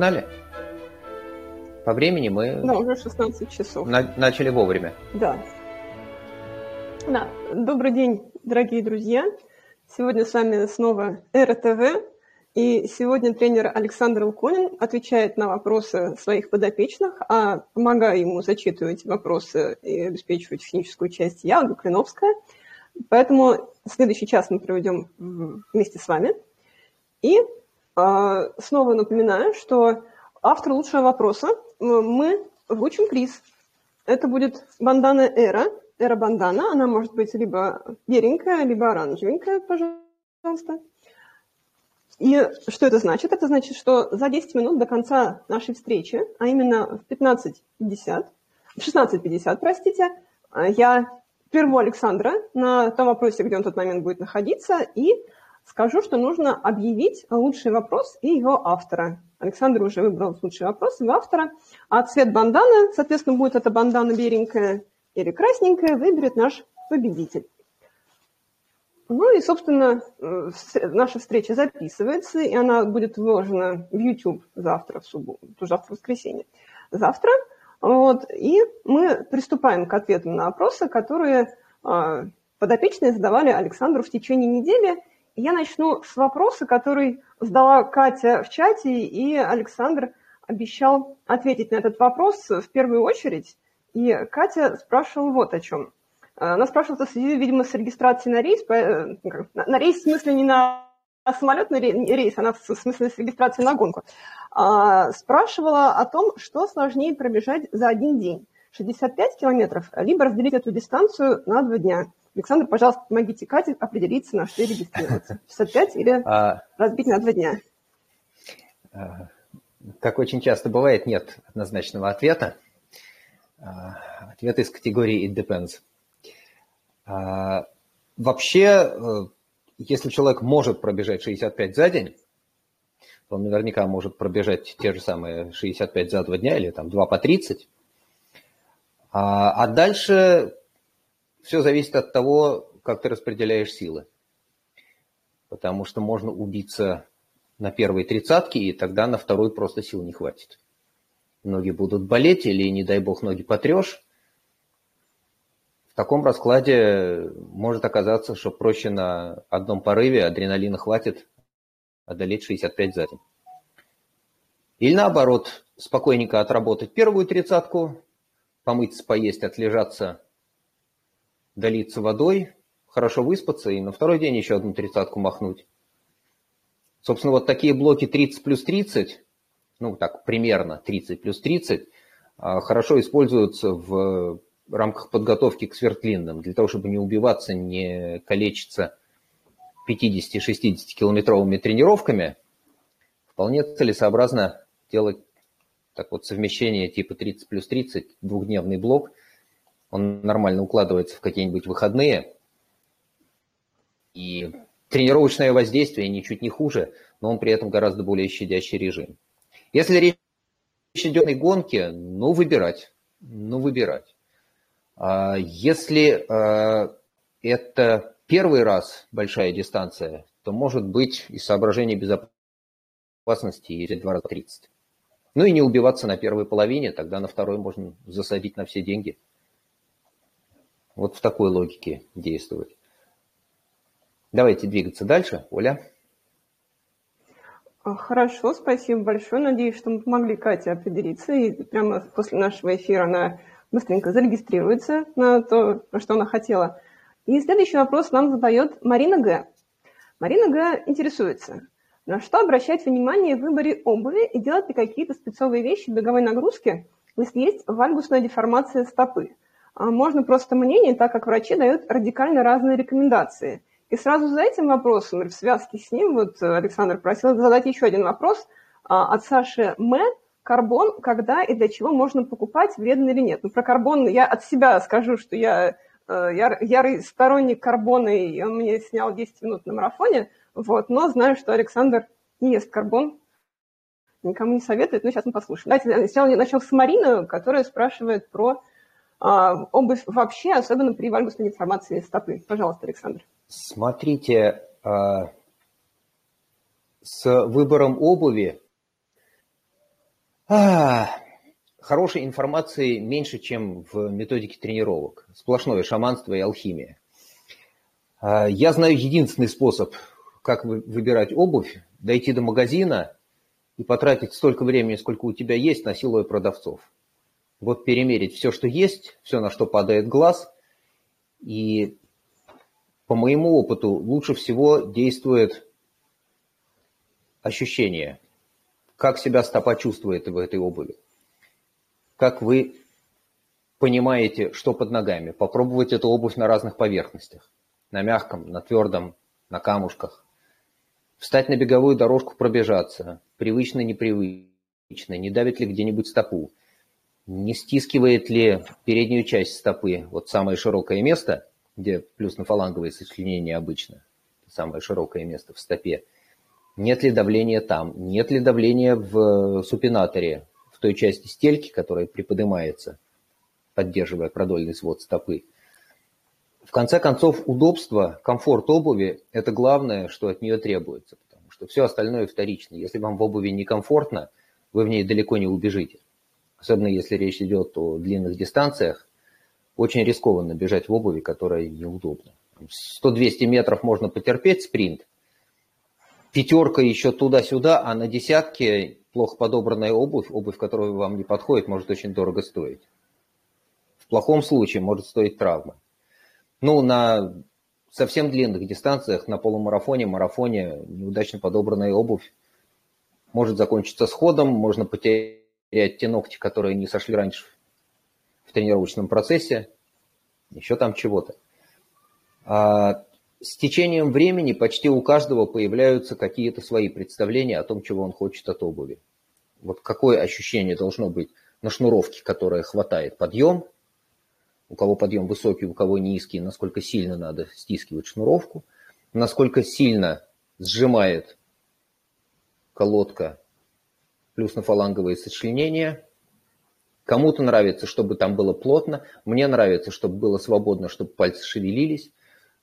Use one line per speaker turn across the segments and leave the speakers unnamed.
Погнали. По времени мы
Да, уже 16 часов.
на- начали вовремя.
Да. Да. Добрый день, дорогие друзья. Сегодня с вами снова Эра ТВ. И сегодня тренер Александр Луконин отвечает на вопросы своих подопечных, а помогая ему зачитывать вопросы и обеспечивать техническую часть я, Ольга Клиновская. Поэтому следующий час мы проведем вместе с вами. И снова напоминаю, что автор лучшего вопроса мы вручим приз. Это будет бандана Эра, Эра бандана. Она может быть либо беленькая, либо оранжевенькая, пожалуйста. И что это значит? Это значит, что за 10 минут до конца нашей встречи, а именно в 15.50, в 16.50, простите, я прерву Александра на том вопросе, где он в тот момент будет находиться, и скажу, что нужно объявить лучший вопрос и его автора. Александр уже выбрал лучший вопрос, его автора. А цвет банданы, соответственно, будет эта бандана беленькая или красненькая, выберет наш победитель. Ну и, собственно, э, наша встреча записывается, и она будет выложена в YouTube завтра, в субботу, завтра в воскресенье. Завтра. Вот, и мы приступаем к ответам на вопросы, которые а, подопечные задавали Александру в течение недели. Я начну с вопроса, который задала Катя в чате, и Александр обещал ответить на этот вопрос в первую очередь. И Катя спрашивала вот о чем. Она спрашивала в связи, видимо, с регистрацией на рейс. э, На рейс в смысле не на самолетный ре- рейс, она в смысле с регистрацией на гонку. А, Спрашивала о том, что сложнее пробежать за один день. 65 километров, либо разделить эту дистанцию на два дня. Александр, пожалуйста, помогите Кате определиться, на что ей регистрироваться. 65 или
А,
разбить на два дня.
а, как очень часто бывает, нет однозначного ответа. А, Ответ из категории it depends. А, Вообще, э, если человек может пробежать 65 за день, то он наверняка может пробежать те же самые 65 за два дня или там 2 по 30. А, а дальше все зависит от того, как ты распределяешь силы. Потому что можно убиться на первой тридцатке, и тогда на второй просто сил не хватит. Ноги будут болеть, или, не дай бог, ноги потрешь. В таком раскладе может оказаться, что проще на одном порыве адреналина хватит одолеть 65 за день. Или наоборот, спокойненько отработать первую тридцатку, помыться, поесть, отлежаться, долиться водой, хорошо выспаться и на второй день еще одну тридцатку махнуть. Собственно, вот такие блоки 30 плюс 30, ну так, примерно 30 плюс 30, а, хорошо используются в рамках подготовки к сверхдлинным, для того, чтобы не убиваться, не калечиться 50-60 километровыми тренировками, вполне целесообразно делать так вот совмещение типа 30 плюс 30, двухдневный блок, он нормально укладывается в какие-нибудь выходные, и тренировочное воздействие ничуть не хуже, но он при этом гораздо более щадящий режим. Если речь идет о гонке, ну, выбирать. Ну, выбирать. А Если а, это первый раз большая дистанция, то может быть из соображений безопасности или два раза 30. Ну и не убиваться на первой половине, тогда на второй можно засадить на все деньги. Вот в такой логике действовать. Давайте двигаться дальше. Оля.
А, Хорошо, спасибо большое. Надеюсь, что мы помогли Кате определиться. И прямо после нашего эфира она быстренько зарегистрируется на то, что она хотела. И следующий вопрос нам задает Марина Г. Марина Г. интересуется, на что обращать внимание в выборе обуви и делать ли какие-то спецовые вещи беговой нагрузке, если есть вальгусная деформация стопы. А Можно просто мнение, так как врачи дают радикально разные рекомендации. И сразу за этим вопросом, в связке с ним, вот э, Александр просил задать еще один вопрос а, от Саши М. Карбон, когда и для чего можно покупать, вредно или нет? Ну, про карбон я от себя скажу, что я э, яр- ярый сторонник карбона, и он мне снял 10 минут на марафоне, вот, но знаю, что Александр не ест карбон, никому не советует, но сейчас мы послушаем. Давайте сначала начнем с Марины, которая спрашивает про а, обувь вообще, особенно при вальгусной деформации стопы. Пожалуйста, Александр.
Смотрите, а, с выбором обуви А, хорошей информации меньше, чем в методике тренировок. Сплошное шаманство и алхимия. Я знаю единственный способ, как выбирать обувь, дойти до магазина и потратить столько времени, сколько у тебя есть, насилуя продавцов. Вот перемерить все, что есть, все, на что падает глаз. И по моему опыту лучше всего действует ощущение, как себя стопа чувствует в этой обуви. Как вы понимаете, что под ногами. Попробовать эту обувь на разных поверхностях. На мягком, на твердом, на камушках. Встать на беговую дорожку, пробежаться. Привычно, непривычно. Не давит ли где-нибудь стопу. Не стискивает ли переднюю часть стопы, вот самое широкое место, где плюсно-фаланговые сочленения обычно, самое широкое место в стопе. Нет ли давления там? Нет ли давления в супинаторе, в той части стельки, которая приподнимается, поддерживая продольный свод стопы? В конце концов, удобство, комфорт обуви – это главное, что от нее требуется, потому что все остальное вторично. Если вам в обуви некомфортно, вы в ней далеко не убежите особенно если речь идет о длинных дистанциях, очень рискованно бежать в обуви, которая неудобна. 100-200 метров можно потерпеть спринт, пятерка еще туда-сюда, а на десятке плохо подобранная обувь, обувь, которая вам не подходит, может очень дорого стоить. В плохом случае может стоить травма. Ну, на совсем длинных дистанциях, на полумарафоне, марафоне, неудачно подобранная обувь может закончиться сходом, можно потерять терять те ногти, которые не сошли раньше в тренировочном процессе, еще там чего-то. А с течением времени почти у каждого появляются какие-то свои представления о том, чего он хочет от обуви. Вот какое ощущение должно быть на шнуровке, которая хватает подъем, у кого подъем высокий, у кого низкий, насколько сильно надо стискивать шнуровку, насколько сильно сжимает колодка плюсно-фаланговые сочленения. Кому-то нравится, чтобы там было плотно, мне нравится, чтобы было свободно, чтобы пальцы шевелились.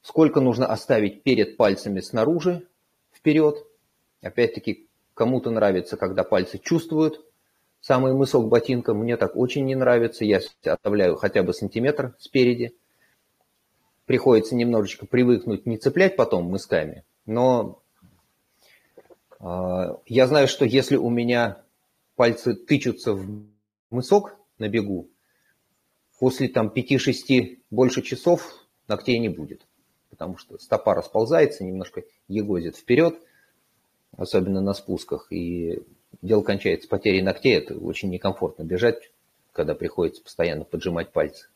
Сколько нужно оставить перед пальцами снаружи, вперед. Опять-таки, кому-то нравится, когда пальцы чувствуют самый мысок ботинка. Мне так очень не нравится. Я оставляю хотя бы сантиметр спереди. Приходится немножечко привыкнуть не цеплять потом мысками, но э, я знаю, что если у меня пальцы тычутся в мысок на бегу, после там 5-6 больше часов ногтей не будет. Потому что стопа расползается, немножко егозит вперед, особенно на спусках, и дело кончается потерей ногтей. Это очень некомфортно бежать, когда приходится постоянно поджимать пальцы.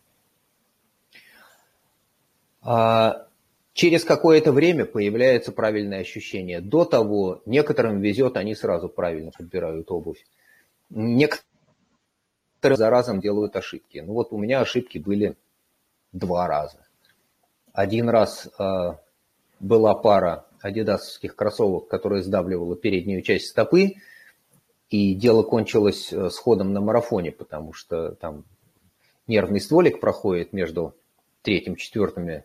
А через какое-то время появляется правильное ощущение. До того некоторым везет, они сразу правильно подбирают обувь. Некоторые за разом делают ошибки. Ну вот у меня ошибки были два раза. Один раз э, была пара адидасовских кроссовок, которая сдавливала переднюю часть стопы, и дело кончилось э, сходом на марафоне, потому что там нервный стволик проходит между третьим, четвертыми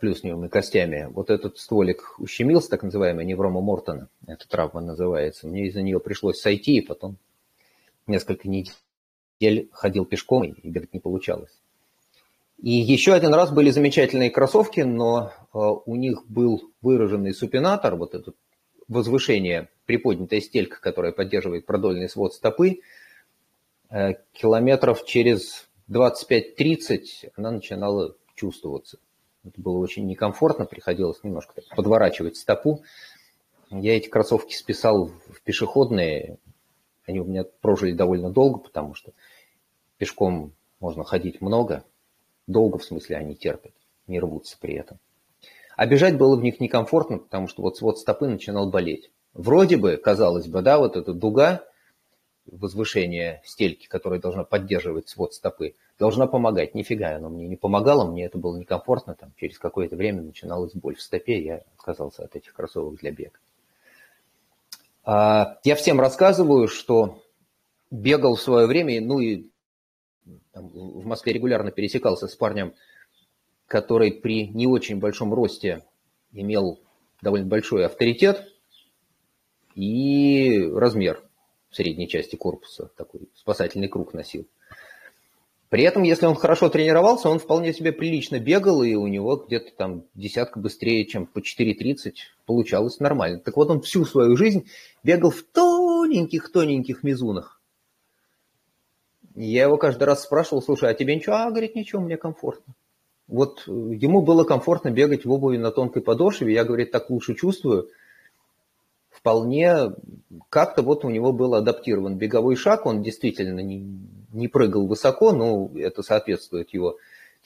плюсневыми костями. Вот этот стволик ущемился, так называемый неврома Мортона, эта травма называется. Мне из-за нее пришлось сойти, и потом несколько недель ходил пешком, и бегать не получалось. И еще один раз были замечательные кроссовки, но э, у них был выраженный супинатор, вот это возвышение, приподнятая стелька, которая поддерживает продольный свод стопы, э, километров через 25-30 она начинала чувствоваться. Это было очень некомфортно, приходилось немножко так подворачивать стопу. Я эти кроссовки списал в пешеходные, они у меня прожили довольно долго, потому что пешком можно ходить много, долго в смысле они терпят, не рвутся при этом. А бежать было в них некомфортно, потому что вот свод стопы начинал болеть. Вроде бы, казалось бы, да, вот эта дуга, возвышение стельки, которая должна поддерживать свод стопы, должна помогать. Нифига оно мне не помогало, мне это было некомфортно. Там, через какое-то время начиналась боль в стопе, я отказался от этих кроссовок для бега. А, я всем рассказываю, что бегал в свое время, ну и там, в Москве регулярно пересекался с парнем, который при не очень большом росте имел довольно большой авторитет и размер. В средней части корпуса, такой спасательный круг носил. При этом, если он хорошо тренировался, он вполне себе прилично бегал, и у него где-то там десятка быстрее, чем по 4.30 получалось нормально. Так вот, он всю свою жизнь бегал в тоненьких-тоненьких мизунах. Я его каждый раз спрашивал, слушай, а тебе ничего? А, говорит, ничего, мне комфортно. Вот ему было комфортно бегать в обуви на тонкой подошве, я, говорит, так лучше чувствую – вполне как-то вот у него был адаптирован беговой шаг, он действительно не, не прыгал высоко, но это соответствует его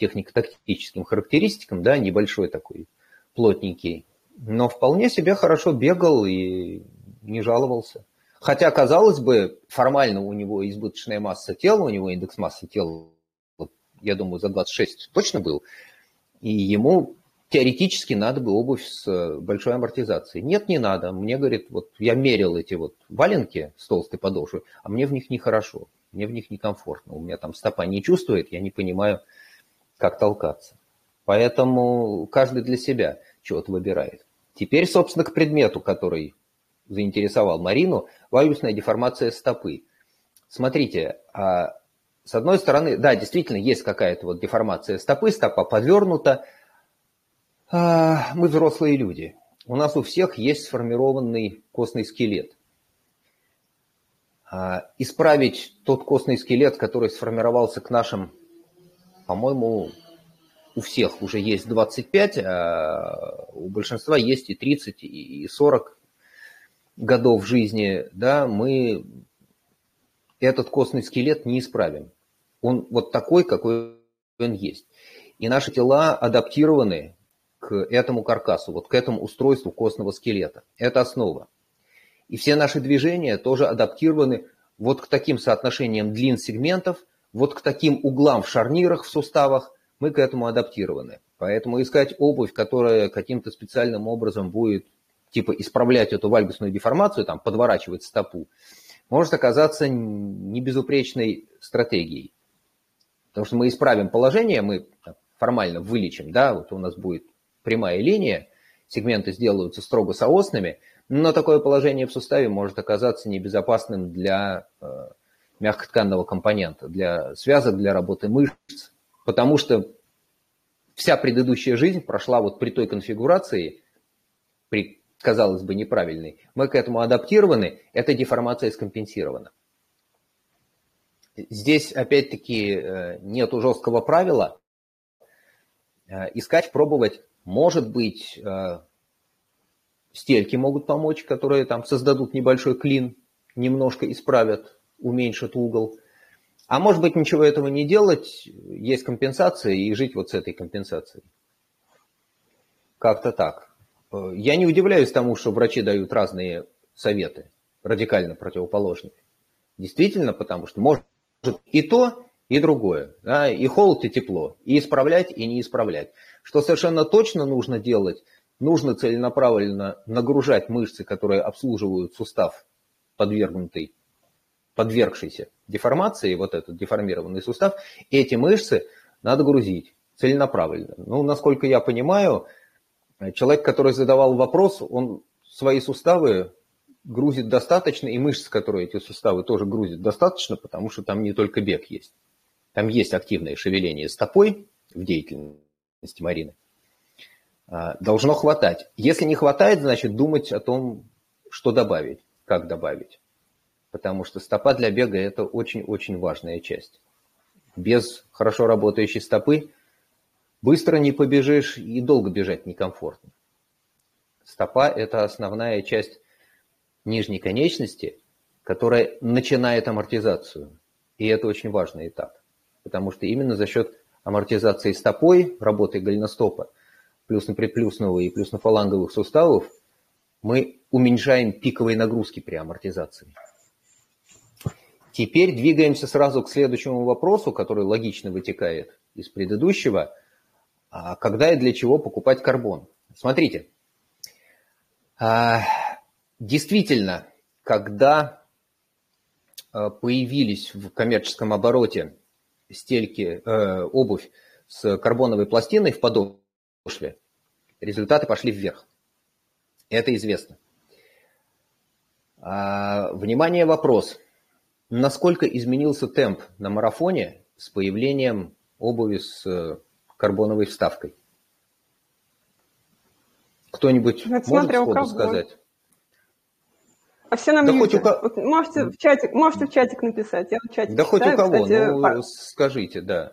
технико-тактическим характеристикам, да, небольшой такой, плотненький, но вполне себе хорошо бегал и не жаловался. Хотя, казалось бы, формально у него избыточная масса тела, у него индекс массы тела, я думаю, за 26 точно был, и ему теоретически надо бы обувь с э, большой амортизацией. Нет, не надо. Мне, говорит, вот я мерил эти вот валенки с толстой подошвой, а мне в них нехорошо, мне в них некомфортно. У меня там стопа не чувствует, я не понимаю, как толкаться. Поэтому каждый для себя чего-то выбирает. Теперь, собственно, к предмету, который заинтересовал Марину, вальгусная деформация стопы. Смотрите, а с одной стороны, да, действительно, есть какая-то вот деформация стопы, стопа подвернута, мы взрослые люди. У нас у всех есть сформированный костный скелет. А, исправить тот костный скелет, который сформировался к нашим, по-моему, у всех уже есть 25, а у большинства есть и 30, и 40 годов жизни, да, мы этот костный скелет не исправим. Он вот такой, какой он есть. И наши тела адаптированы к этому каркасу, вот к этому устройству костного скелета. Это основа. И все наши движения тоже адаптированы вот к таким соотношениям длин сегментов, вот к таким углам в шарнирах, в суставах, мы к этому адаптированы. Поэтому искать обувь, которая каким-то специальным образом будет типа исправлять эту вальгусную деформацию, там, подворачивать стопу, может оказаться не безупречной стратегией. Потому что мы исправим положение, мы формально вылечим, да, вот у нас будет прямая линия, сегменты сделаются строго соосными, но такое положение в суставе может оказаться небезопасным для э, мягкотканного компонента, для связок, для работы мышц, потому что вся предыдущая жизнь прошла вот при той конфигурации, при, казалось бы, неправильной. Мы к этому адаптированы, эта деформация скомпенсирована. Здесь, опять-таки, э, нет жесткого правила. Э, искать, пробовать может быть, э, стельки могут помочь, которые там создадут небольшой клин, немножко исправят, уменьшат угол. А может быть, ничего этого не делать, есть компенсация, и жить вот с этой компенсацией. Как-то так. Э, я не удивляюсь тому, что врачи дают разные советы, радикально противоположные. Действительно, потому что может и то, и другое. Да? И холод, и тепло. И исправлять, и не исправлять. Что совершенно точно нужно делать, нужно целенаправленно нагружать мышцы, которые обслуживают сустав, подвергнутый, подвергшийся деформации, вот этот деформированный сустав, эти мышцы надо грузить целенаправленно. Ну, насколько я понимаю, человек, который задавал вопрос, он свои суставы грузит достаточно, и мышцы, которые эти суставы тоже грузят достаточно, потому что там не только бег есть. Там есть активное шевеление стопой в деятельности Марины, а, должно хватать. Если не хватает, значит думать о том, что добавить, как добавить. Потому что стопа для бега – это очень-очень важная часть. Без хорошо работающей стопы быстро не побежишь и долго бежать некомфортно. Стопа – это основная часть нижней конечности, которая начинает амортизацию. И это очень важный этап. Потому что именно за счет амортизации стопой, работы голеностопа, плюсно-предплюсного и плюсно-фаланговых суставов, мы уменьшаем пиковые нагрузки при амортизации. Теперь двигаемся сразу к следующему вопросу, который логично вытекает из предыдущего. А когда и для чего покупать карбон? Смотрите, а, действительно, когда а, появились в коммерческом обороте стельки, э, обувь с карбоновой пластиной в подошве, результаты пошли вверх. Это известно. А, внимание, вопрос. Насколько изменился темп на марафоне с появлением обуви с э, карбоновой вставкой? Кто-нибудь может сходу сказать?
А все нам да хоть у... вот можете, в чатик, можете в чатик написать. Я в чатик
да читаю, хоть у кого, кстати, ну, по... скажите, да.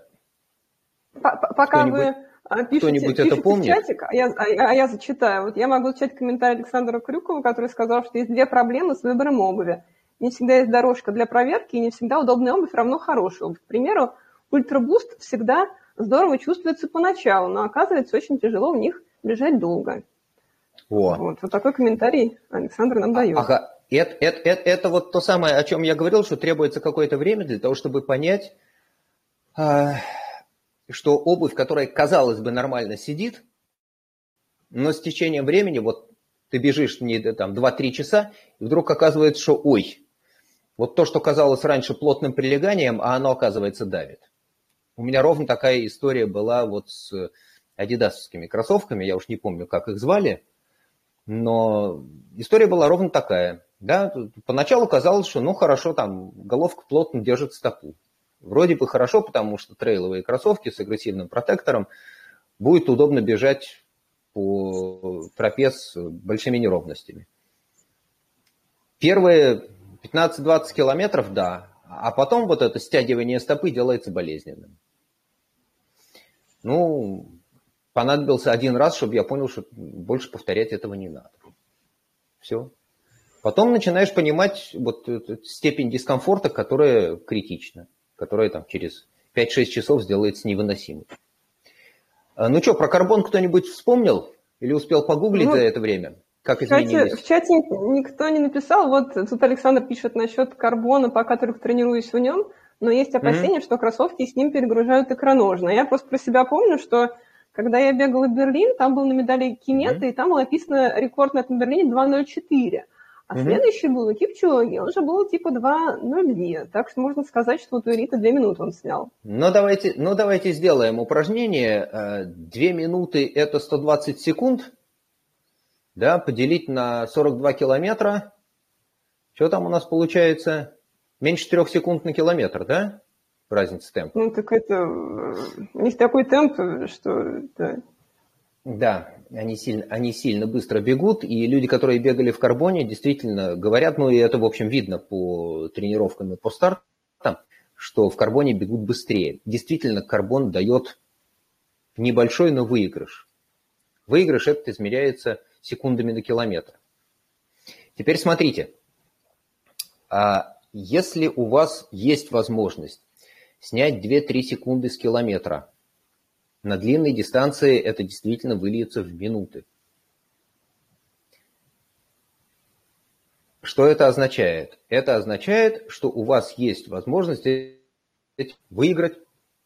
Пока вы а, пишите,
кто-нибудь пишите это помнит?
в чатик, а я, а, а я зачитаю. Вот я могу зачитать комментарий Александра Крюкова, который сказал, что есть две проблемы с выбором обуви. Не всегда есть дорожка для проверки, и не всегда удобная обувь равно хорошая обувь. К примеру, ультрабуст всегда здорово чувствуется поначалу, но оказывается очень тяжело в них бежать долго. О. Вот, вот такой комментарий Александр нам дает.
Ага, это, это, это, это вот то самое, о чем я говорил, что требуется какое-то время для того, чтобы понять, э, что обувь, которая, казалось бы, нормально сидит, но с течением времени, вот ты бежишь в ней там 2-3 часа, и вдруг оказывается, что ой, вот то, что казалось раньше плотным прилеганием, а оно, оказывается, давит. У меня ровно такая история была вот с адидасовскими кроссовками, я уж не помню, как их звали, но история была ровно такая. Да, поначалу казалось, что ну хорошо, там головка плотно держит стопу. Вроде бы хорошо, потому что трейловые кроссовки с агрессивным протектором будет удобно бежать по тропе с большими неровностями. Первые 15-20 километров, да, а потом вот это стягивание стопы делается болезненным. Ну, понадобился один раз, чтобы я понял, что больше повторять этого не надо. Все. Потом начинаешь понимать вот степень дискомфорта, которая критична, которая там через 5-6 часов сделается невыносимой. А, ну что, про карбон кто-нибудь вспомнил или успел погуглить ну, за это время? Как в
чате, в чате никто не написал. Вот тут Александр пишет насчет карбона, пока только тренируюсь в нем, но есть опасения, mm-hmm. что кроссовки с ним перегружают икроножно. Я просто про себя помню, что когда я бегала в Берлин, там был на медали Кимета, mm-hmm. и там было написано рекорд на этом Берлине 2.04. А угу. следующий был у Кипчоги, он же был типа 2.02, так что можно сказать, что вот у Элита 2 минуты он снял.
Ну давайте, ну давайте сделаем упражнение. 2 минуты это 120 секунд, да, поделить на 42 километра. Что там у нас получается? Меньше 3 секунд на километр, да? Разница темпа.
Ну так это, э, у них такой темп, что... Да.
Да, они сильно, они сильно быстро бегут, и люди, которые бегали в карбоне, действительно говорят, ну и это, в общем, видно по тренировкам и по стартам, что в карбоне бегут быстрее. Действительно, карбон дает небольшой, но выигрыш. Выигрыш этот измеряется секундами на километр. Теперь смотрите, а если у вас есть возможность снять 2-3 секунды с километра – на длинной дистанции это действительно выльется в минуты. Что это означает? Это означает, что у вас есть возможность выиграть,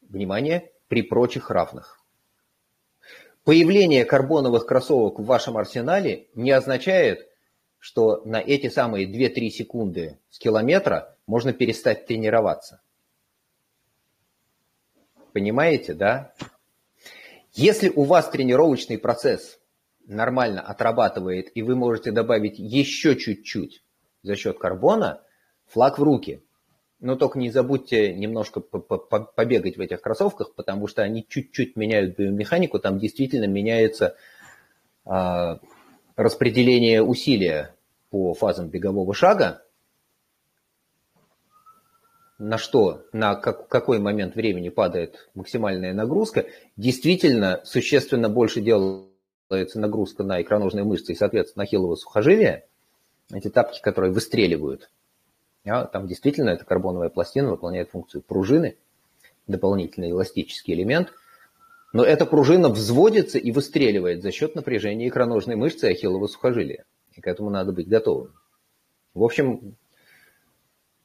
внимание, при прочих равных. Появление карбоновых кроссовок в вашем арсенале не означает, что на эти самые 2-3 секунды с километра можно перестать тренироваться. Понимаете, да? Если у вас тренировочный процесс нормально отрабатывает, и вы можете добавить еще чуть-чуть за счет карбона, флаг в руки. Но только не забудьте немножко побегать в этих кроссовках, потому что они чуть-чуть меняют биомеханику, там действительно меняется э, распределение усилия по фазам бегового шага, на что, на как, какой момент времени падает максимальная нагрузка, действительно существенно больше делается нагрузка на икроножные мышцы и, соответственно, на хиловое сухожилие, эти тапки, которые выстреливают. А там действительно эта карбоновая пластина выполняет функцию пружины, дополнительный эластический элемент, но эта пружина взводится и выстреливает за счет напряжения икроножной мышцы и ахиллового сухожилия. И к этому надо быть готовым. В общем,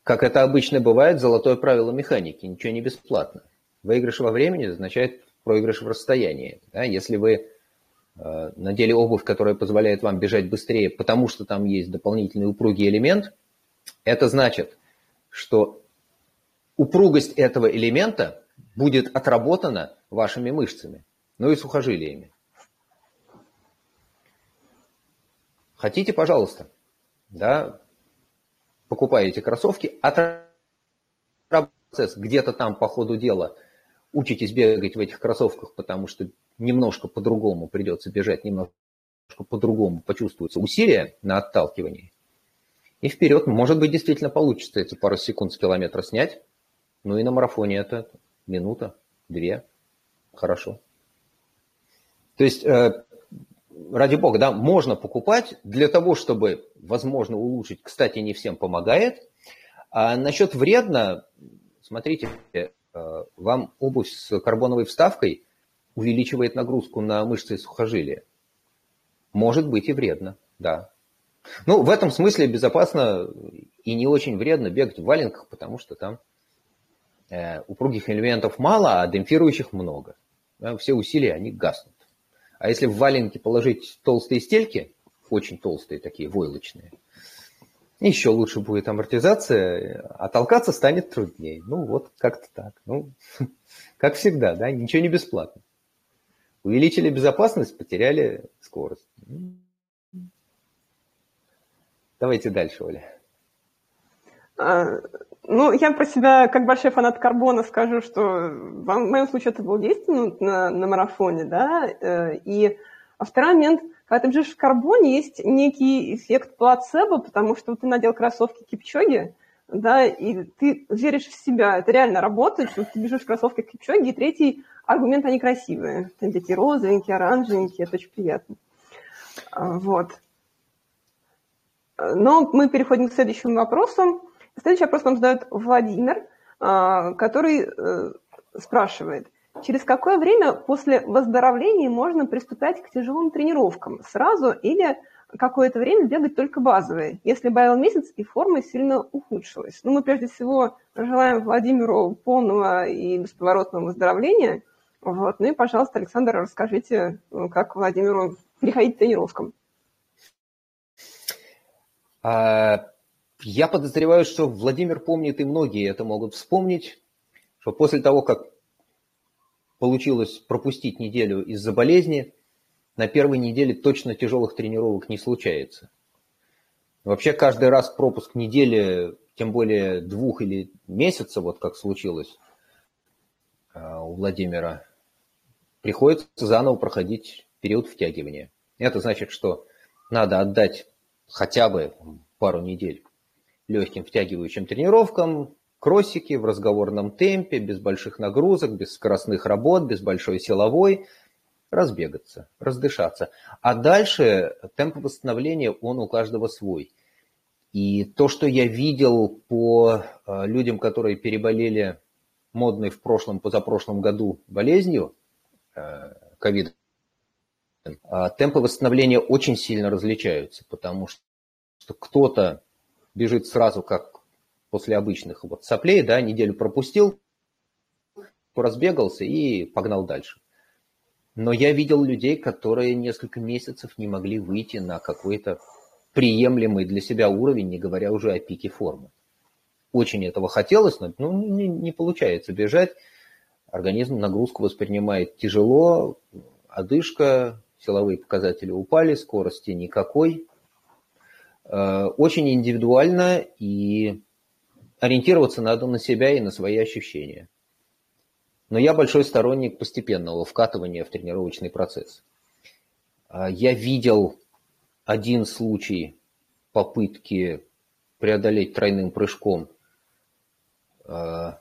как это обычно бывает, золотое правило механики, ничего не бесплатно. Выигрыш во времени означает проигрыш в расстоянии. Да? Если вы э, надели обувь, которая позволяет вам бежать быстрее, потому что там есть дополнительный упругий элемент, это значит, что упругость этого элемента будет отработана вашими мышцами, ну и сухожилиями. Хотите, пожалуйста. Да, покупаете кроссовки, процесс где-то там по ходу дела учитесь бегать в этих кроссовках, потому что немножко по-другому придется бежать, немножко по-другому почувствуется усилие на отталкивании. И вперед, может быть, действительно получится эти пару секунд с километра снять. Ну и на марафоне это минута, две. Хорошо. То есть, э, ради бога, да, можно покупать для того, чтобы, возможно, улучшить. Кстати, не всем помогает. А насчет вредно, смотрите, э, вам обувь с карбоновой вставкой увеличивает нагрузку на мышцы и сухожилия. Может быть и вредно, да. Ну, в этом смысле безопасно и не очень вредно бегать в валенках, потому что там э, упругих элементов мало, а демпфирующих много. Все усилия, они гаснут. А если в валенки положить толстые стельки, очень толстые такие, войлочные, еще лучше будет амортизация, а толкаться станет труднее. Ну, вот как-то так. Ну, как всегда, да, ничего не бесплатно. Увеличили безопасность, потеряли скорость. Давайте дальше, Оля.
Ну, я про себя, как большой фанат карбона, скажу, что в моем случае это был 10 минут на, на марафоне, да, э, и а второй момент, когда ты бежишь в карбоне, есть некий эффект плацебо, потому что ты надел кроссовки кипчоги, да, и ты веришь в себя, это реально работает, что ты бежишь в кроссовках кипчоги, и третий аргумент, они красивые, они такие розовенькие, оранжевенькие, это очень приятно. А, вот. Но мы переходим к следующему вопросу. Следующий вопрос нам задает Владимир, а, который э, спрашивает, через какое время после выздоровления можно приступать к тяжелым тренировкам? Сразу или какое-то время бегать только базовые, если добавил месяц и форма сильно ухудшилась? Ну, мы прежде всего желаем Владимиру полного и бесповоротного выздоровления. Вот. Ну и, пожалуйста, Александр, расскажите, как Владимиру переходить к тренировкам.
А, я подозреваю, что Владимир помнит, и многие это могут вспомнить, что после того, как получилось пропустить неделю из-за болезни, на первой неделе точно тяжелых тренировок не случается. Вообще каждый раз пропуск недели, тем более двух или месяца, вот как случилось а, у Владимира, приходится заново проходить период втягивания. Это значит, что надо отдать хотя бы пару недель легким втягивающим тренировкам, кроссики в разговорном темпе, без больших нагрузок, без скоростных работ, без большой силовой, разбегаться, раздышаться. А дальше темп восстановления, он у каждого свой. И то, что я видел по э, людям, которые переболели модной в прошлом, позапрошлом году болезнью, э, ковид, а темпы восстановления очень сильно различаются, потому что кто-то бежит сразу, как после обычных вот соплей, да, неделю пропустил, разбегался и погнал дальше. Но я видел людей, которые несколько месяцев не могли выйти на какой-то приемлемый для себя уровень, не говоря уже о пике формы. Очень этого хотелось, но ну, не, не получается бежать. Организм нагрузку воспринимает тяжело, одышка, силовые показатели упали, скорости никакой. Э, очень индивидуально и ориентироваться надо на себя и на свои ощущения. Но я большой сторонник постепенного вкатывания в тренировочный процесс. Э, я видел один случай попытки преодолеть тройным прыжком э,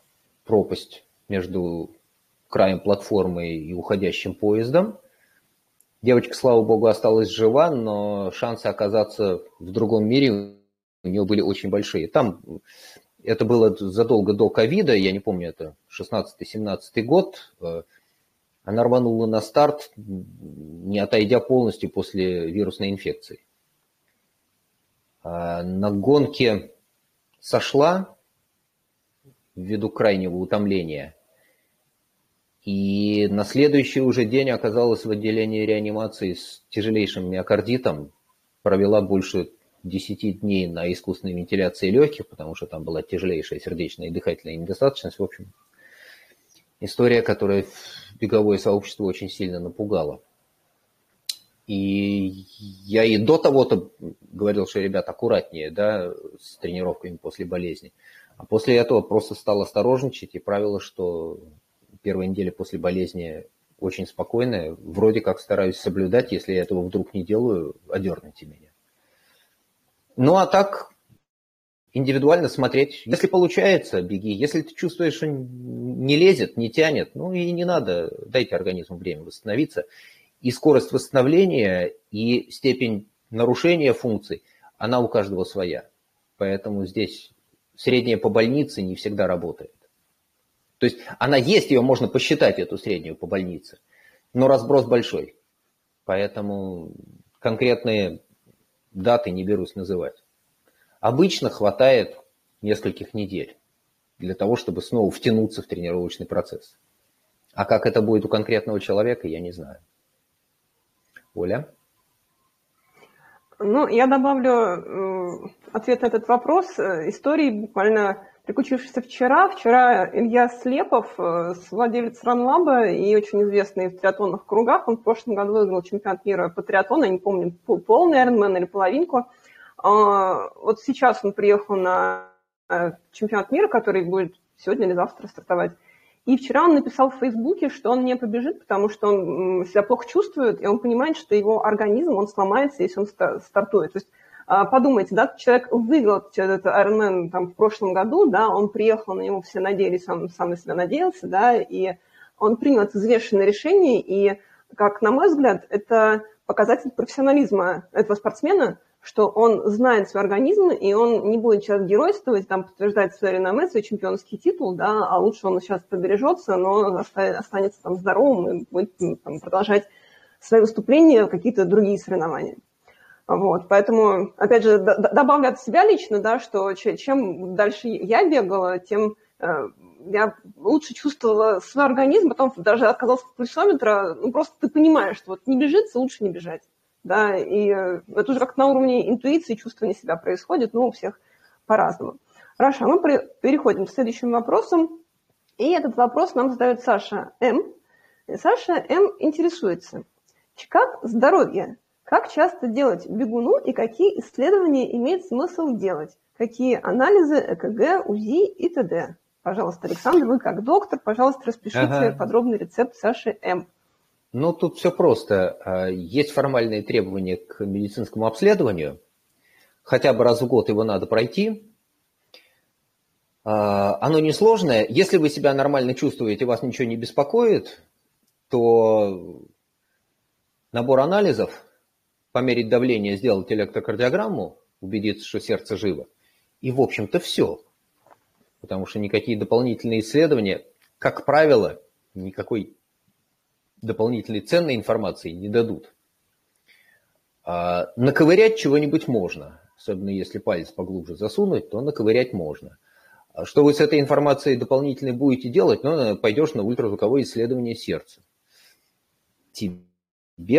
пропасть между краем платформы и уходящим поездом. Девочка, слава богу, осталась жива, но шансы оказаться в другом мире у нее были очень большие. Там это было задолго до ковида, я не помню, это 16-17 год. Она рванула на старт, не отойдя полностью после вирусной инфекции. А на гонке сошла ввиду крайнего утомления – и на следующий уже день оказалась в отделении реанимации с тяжелейшим миокардитом, провела больше 10 дней на искусственной вентиляции легких, потому что там была тяжелейшая сердечная и дыхательная недостаточность. В общем, история, которая беговое сообщество очень сильно напугала. И я и до того-то говорил, что, ребят, аккуратнее да, с тренировками после болезни. А после этого просто стал осторожничать, и правило, что первая неделя после болезни очень спокойная, вроде как стараюсь соблюдать, если я этого вдруг не делаю, одерните меня. Ну а так, индивидуально смотреть. Если получается, беги. Если ты чувствуешь, что не лезет, не тянет, ну и не надо, дайте организму время восстановиться. И скорость восстановления, и степень нарушения функций, она у каждого своя. Поэтому здесь средняя по больнице не всегда работает. То есть она есть, ее можно посчитать, эту среднюю по больнице, но разброс большой. Поэтому конкретные даты не берусь называть. Обычно хватает нескольких недель для того, чтобы снова втянуться в тренировочный процесс. А как это будет у конкретного человека, я не знаю. Оля?
Ну, я добавлю э, ответ на этот вопрос. Э, истории буквально приключившейся вчера. Вчера Илья Слепов, э, владелец Ранлаба и очень известный в триатлонных кругах, он в прошлом году выиграл чемпионат мира по триатлону, я не помню, полный Ironman или половинку – а, вот сейчас он приехал на э, чемпионат мира, который будет сегодня или завтра стартовать. И вчера он написал в Фейсбуке, что он не побежит, потому что он себя плохо чувствует, и он понимает, что его организм, он сломается, если он стартует. То есть подумайте, да, человек выиграл этот Ironman там, в прошлом году, да, он приехал, на него все надеялись, он сам на себя надеялся, да, и он принял это взвешенное решение, и, как на мой взгляд, это показатель профессионализма этого спортсмена – что он знает свой организм, и он не будет сейчас геройствовать, там, подтверждать свое реноме, свой чемпионский титул, да, а лучше он сейчас побережется, но останется там здоровым и будет там, продолжать свои выступления, какие-то другие соревнования. Вот, поэтому, опять же, добавлю от себя лично, да, что чем дальше я бегала, тем э, я лучше чувствовала свой организм, потом даже отказался от пульсометра, ну, просто ты понимаешь, что вот не бежится, лучше не бежать да, и э, это уже как на уровне интуиции, чувствования себя происходит, но у всех по-разному. Хорошо, мы переходим к следующим вопросам. И этот вопрос нам задает Саша М. И Саша М. интересуется. Как здоровье? Как часто делать бегуну и какие исследования имеет смысл делать? Какие анализы ЭКГ, УЗИ и т.д.? Пожалуйста, Александр, вы как доктор, пожалуйста, распишите ага. подробный рецепт Саши М.
Ну, тут все просто. А, есть формальные требования к медицинскому обследованию. Хотя бы раз в год его надо пройти. А, оно несложное. Если вы себя нормально чувствуете, вас ничего не беспокоит, то набор анализов, померить давление, сделать электрокардиограмму, убедиться, что сердце живо. И, в общем-то, все. Потому что никакие дополнительные исследования, как правило, никакой дополнительной ценной информации не дадут. А наковырять чего-нибудь можно, особенно если палец поглубже засунуть, то наковырять можно. А что вы с этой информацией дополнительной будете делать? Ну, пойдешь на ультразвуковое исследование сердца. Тебе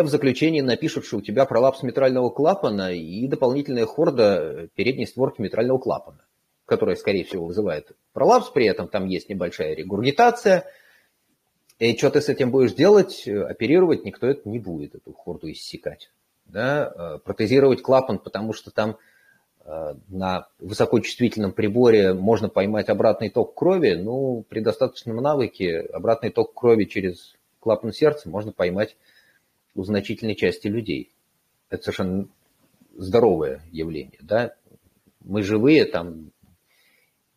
в заключении напишут, что у тебя пролапс митрального клапана и дополнительная хорда передней створки митрального клапана, которая, скорее всего, вызывает пролапс, при этом там есть небольшая регургитация – и что ты с этим будешь делать? Оперировать никто это не будет, эту хорду иссекать. Да? Э, протезировать клапан, потому что там э, на высокочувствительном приборе можно поймать обратный ток крови, ну, при достаточном навыке обратный ток крови через клапан сердца можно поймать у значительной части людей. Это совершенно здоровое явление, да. Мы живые, там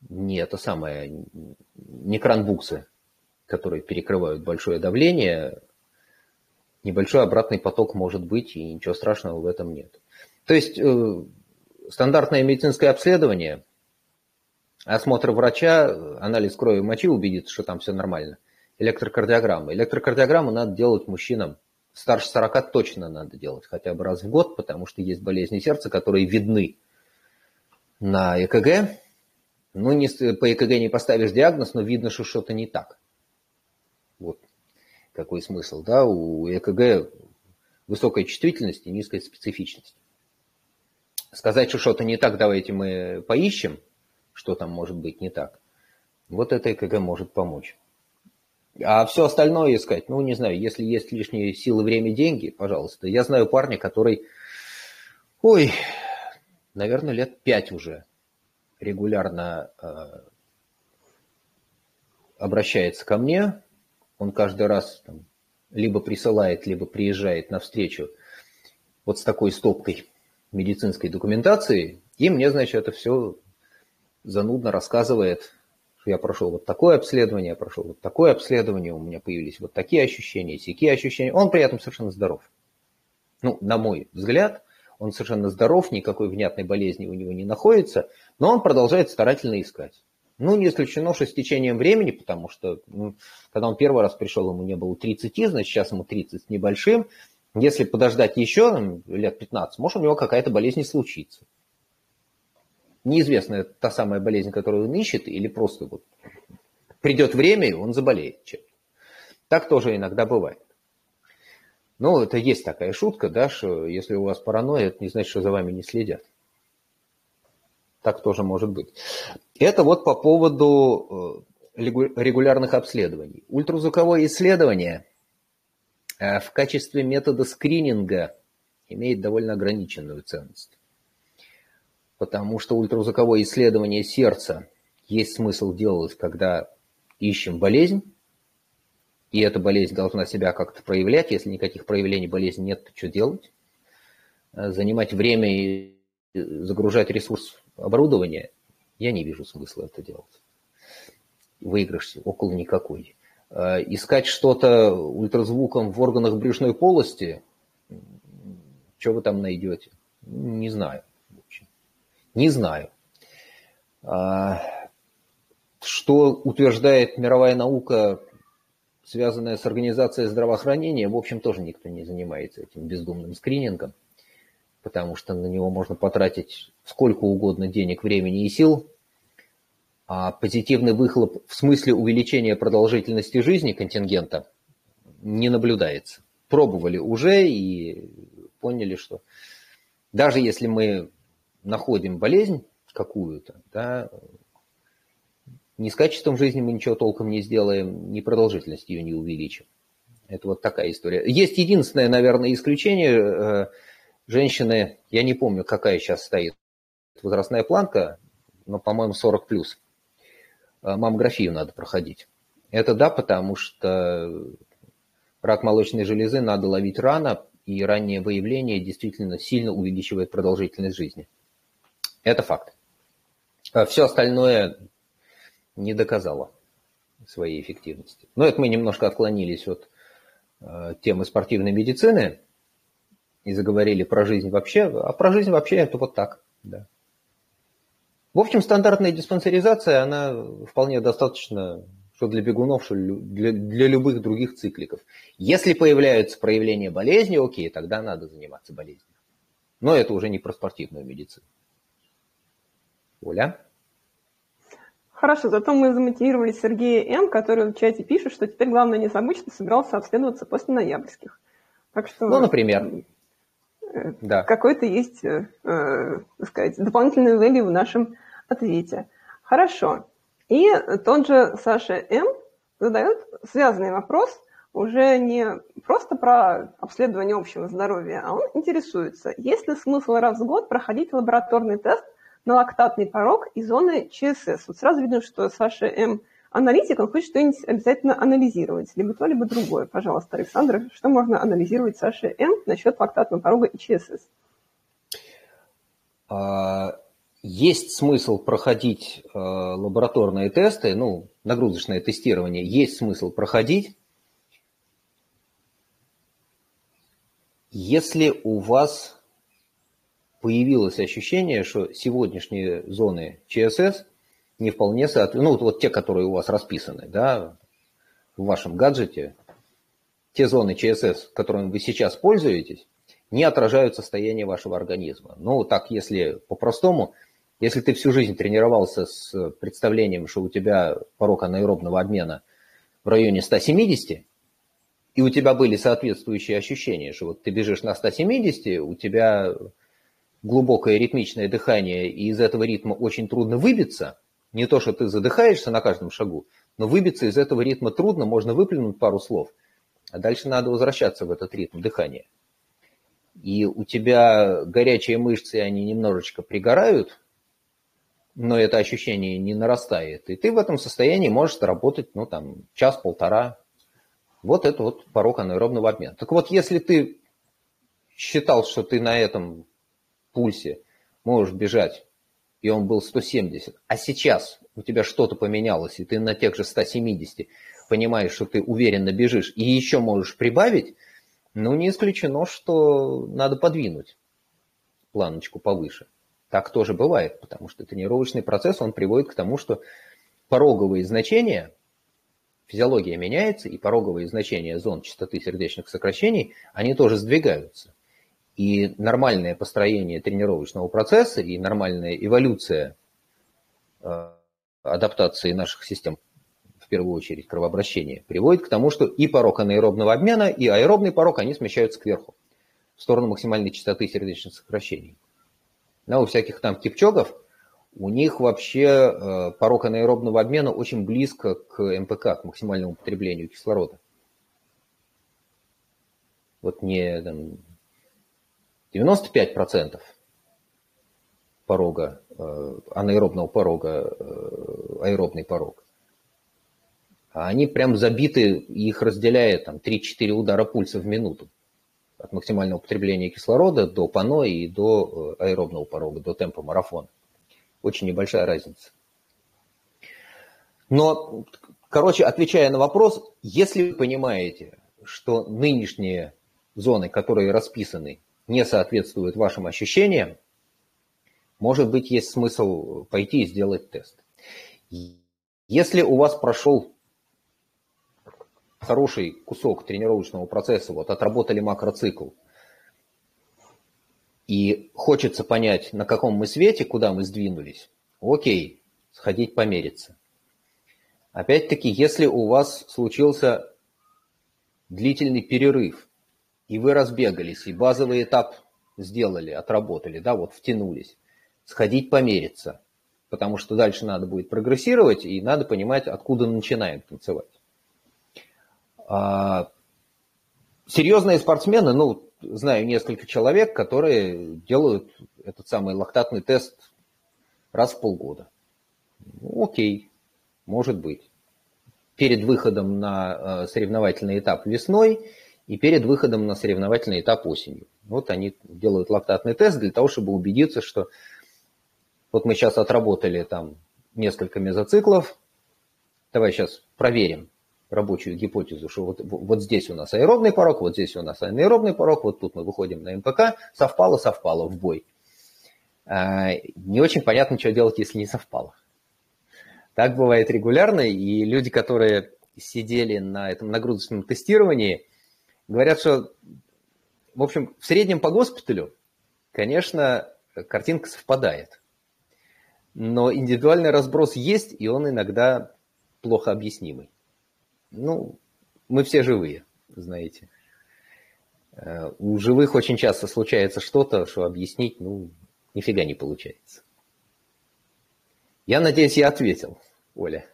не это самое, не кранбуксы которые перекрывают большое давление, небольшой обратный поток может быть, и ничего страшного в этом нет. То есть э, стандартное медицинское обследование, осмотр врача, анализ крови и мочи убедится, что там все нормально. Электрокардиограмма. Электрокардиограмму надо делать мужчинам. Старше 40 точно надо делать хотя бы раз в год, потому что есть болезни сердца, которые видны на ЭКГ. Ну, не, по ЭКГ не поставишь диагноз, но видно, что что-то не так. Вот какой смысл. Да? У ЭКГ высокая чувствительность и низкая специфичность. Сказать, что что-то не так, давайте мы поищем, что там может быть не так. Вот это ЭКГ может помочь. А все остальное искать, ну, не знаю, если есть лишние силы, время, деньги, пожалуйста. Я знаю парня, который, ой, наверное, лет пять уже регулярно э, обращается ко мне. Он каждый раз там, либо присылает, либо приезжает на встречу вот с такой стопкой медицинской документации, и мне, значит, это все занудно рассказывает, я прошел вот такое обследование, я прошел вот такое обследование, у меня появились вот такие ощущения, такие ощущения. Он при этом совершенно здоров. Ну, на мой взгляд, он совершенно здоров, никакой внятной болезни у него не находится, но он продолжает старательно искать. Ну, не исключено, что с течением времени, потому что ну, когда он первый раз пришел, ему не было 30, значит, сейчас ему 30 с небольшим. Если подождать еще там, лет 15, может, у него какая-то болезнь случится. Неизвестно, это та самая болезнь, которую он ищет, или просто вот придет время, и он заболеет чем-то. Так тоже иногда бывает. Ну, это есть такая шутка, да, что если у вас паранойя, это не значит, что за вами не следят. Так тоже может быть. Это вот по поводу э, регулярных обследований. Ультразвуковое исследование э, в качестве метода скрининга имеет довольно ограниченную ценность. Потому что ультразвуковое исследование сердца есть смысл делать, когда ищем болезнь, и эта болезнь должна себя как-то проявлять. Если никаких проявлений болезни нет, то что делать? Э, занимать время и загружать ресурс оборудования, я не вижу смысла это делать. Выигрыш около никакой. Э, искать что-то ультразвуком в органах брюшной полости, что вы там найдете? Не знаю. Не знаю. А, что утверждает мировая наука связанная с организацией здравоохранения, в общем, тоже никто не занимается этим бездумным скринингом, потому что на него можно потратить сколько угодно денег, времени и сил, а позитивный выхлоп в смысле увеличения продолжительности жизни контингента не наблюдается. Пробовали уже и поняли, что даже если мы находим болезнь какую-то, да, ни с качеством жизни мы ничего толком не сделаем, ни продолжительность ее не увеличим. Это вот такая история. Есть единственное, наверное, исключение. Э, женщины, я не помню, какая сейчас стоит возрастная планка, но, по-моему, 40 плюс. Э, маммографию надо проходить. Это да, потому что рак молочной железы надо ловить рано, и раннее выявление действительно сильно увеличивает продолжительность жизни. Это факт. Э, Все остальное не доказала своей эффективности. Но это мы немножко отклонились от э, темы спортивной медицины и заговорили про жизнь вообще. А про жизнь вообще это вот так. Да. В общем, стандартная диспансеризация, она вполне достаточно что для бегунов, что для, для любых других цикликов. Если появляются проявления болезни, окей, тогда надо заниматься болезнью. Но это уже не про спортивную медицину. Оля?
Хорошо, зато мы замотивировали Сергея М., который в чате пишет, что теперь главное не забыть, что собирался обследоваться после ноябрьских.
Так что, ну, например.
Э, да. Какой-то есть, э, э, так сказать, дополнительный value в нашем ответе. Хорошо. И тот же Саша М. задает связанный вопрос, уже не просто про обследование общего здоровья, а он интересуется, есть ли смысл раз в год проходить лабораторный тест на лактатный порог и зоны ЧСС. Вот сразу видно, что Саша М. аналитик, он хочет что-нибудь обязательно анализировать, либо то, либо другое. Пожалуйста, Александр, что можно анализировать Саше М. насчет лактатного порога и ЧСС?
А, есть смысл проходить э, лабораторные тесты, ну, нагрузочное тестирование, есть смысл проходить, если у вас появилось ощущение, что сегодняшние зоны ЧСС не вполне соответствуют, ну вот те, которые у вас расписаны, да, в вашем гаджете, те зоны ЧСС, которыми вы сейчас пользуетесь, не отражают состояние вашего организма. Ну, так, если по-простому, если ты всю жизнь тренировался с представлением, что у тебя порог анаэробного обмена в районе 170, и у тебя были соответствующие ощущения, что вот ты бежишь на 170, у тебя глубокое ритмичное дыхание, и из этого ритма очень трудно выбиться, не то, что ты задыхаешься на каждом шагу, Но выбиться из этого ритма трудно, можно выплюнуть пару слов, а дальше надо возвращаться в этот ритм дыхания. И у тебя горячие мышцы, они немножечко пригорают, но это ощущение не нарастает. И ты в этом состоянии можешь работать, ну, там, час-полтора. Вот это вот порог анаэробного обмена. Так вот, если ты считал, что ты на этом пульсе. Можешь бежать, и он был 170, а сейчас у тебя что-то поменялось, и ты на тех же 170 понимаешь, что ты уверенно бежишь, и еще можешь прибавить, ну, не исключено, что надо подвинуть планочку повыше. Так тоже бывает, потому что тренировочный процесс, он приводит к тому, что пороговые значения, физиология меняется, и пороговые значения зон частоты сердечных сокращений, они тоже сдвигаются. И нормальное построение тренировочного процесса и нормальная эволюция э, адаптации наших систем, в первую очередь кровообращения, приводит к тому, что и порог анаэробного обмена, и аэробный порог, они смещаются кверху, в сторону максимальной частоты сердечных сокращений. Да, у всяких там кипчогов, у них вообще э, порог анаэробного обмена очень близко к МПК, к максимальному потреблению кислорода. Вот не там, 95% порога, э, анаэробного порога, э, аэробный порог. А они прям забиты, их разделяет там 3-4 удара пульса в минуту. От максимального потребления кислорода до пано и до э, аэробного порога, до темпа марафона. Очень небольшая разница. Но, короче, отвечая на вопрос, если вы понимаете, что нынешние зоны, которые расписаны не соответствует вашим ощущениям, может быть, есть смысл пойти и сделать тест. Если у вас прошел хороший кусок тренировочного процесса, вот отработали макроцикл, и хочется понять, на каком мы свете, куда мы сдвинулись, окей, сходить помериться. Опять-таки, если у вас случился длительный перерыв, и вы разбегались, и базовый этап сделали, отработали, да, вот втянулись, сходить помериться, потому что дальше надо будет прогрессировать, и надо понимать, откуда начинаем танцевать. А, серьезные спортсмены, ну, знаю несколько человек, которые делают этот самый лактатный тест раз в полгода. Ну, окей, может быть. Перед выходом на э, соревновательный этап весной – и перед выходом на соревновательный этап осенью. Вот они делают лактатный тест для того, чтобы убедиться, что вот мы сейчас отработали там несколько мезоциклов, давай сейчас проверим рабочую гипотезу, что вот, вот здесь у нас аэробный порог, вот здесь у нас анаэробный порог, вот тут мы выходим на МПК, совпало, совпало в бой. А, не очень понятно, что делать, если не совпало. Так бывает регулярно, и люди, которые сидели на этом нагрузочном тестировании – Говорят, что, в общем, в среднем по госпиталю, конечно, картинка совпадает. Но индивидуальный разброс есть, и он иногда плохо объяснимый. Ну, мы все живые, знаете. Э, у живых очень часто случается что-то, что объяснить, ну, нифига не получается. Я надеюсь, я ответил, Оля.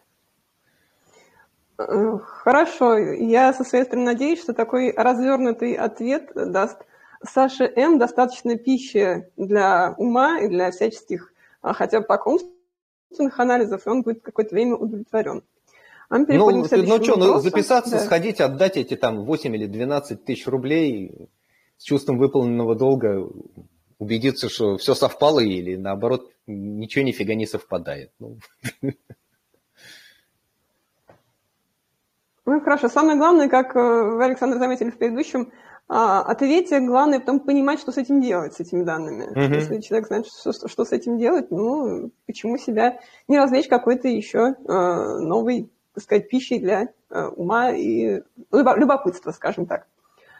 Э, хорошо, я со своей стороны надеюсь, что такой развернутый ответ даст Саше М достаточно пищи для ума и для всяческих а, хотя бы покумственных анализов, и он будет какое-то время удовлетворен.
А ну, ну что, ну, записаться, да. сходить, отдать эти там 8 или 12 тысяч рублей с чувством выполненного долга, убедиться, что все совпало или наоборот ничего нифига не совпадает. Ну.
Ну, хорошо. Самое главное, как э, вы, Александр, заметили в предыдущем а, ответе, главное потом понимать, что с этим делать, с этими данными. Uh-huh. Если человек знает, что, что, что с этим делать, ну, почему себя не развлечь какой-то еще э, новой, так сказать, пищей для э, ума и любопытства, скажем так.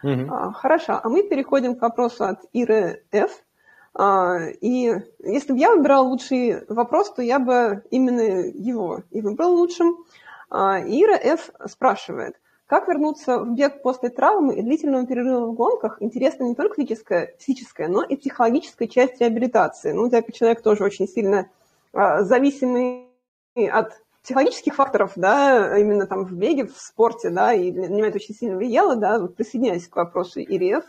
А, хорошо. А мы переходим к вопросу от Иры Ф. А, и если бы я выбирал лучший вопрос, то я бы именно его и выбрал лучшим. А, Ира Ф. спрашивает, как вернуться в бег после травмы и длительного перерыва в гонках интересна не только физическая, физическая, но и психологическая часть реабилитации. Ну, я как человек тоже очень сильно а, зависимый от психологических факторов, да, именно там в беге, в спорте, да, и на меня это очень сильно влияло, да, вот присоединяясь к вопросу ИРФ,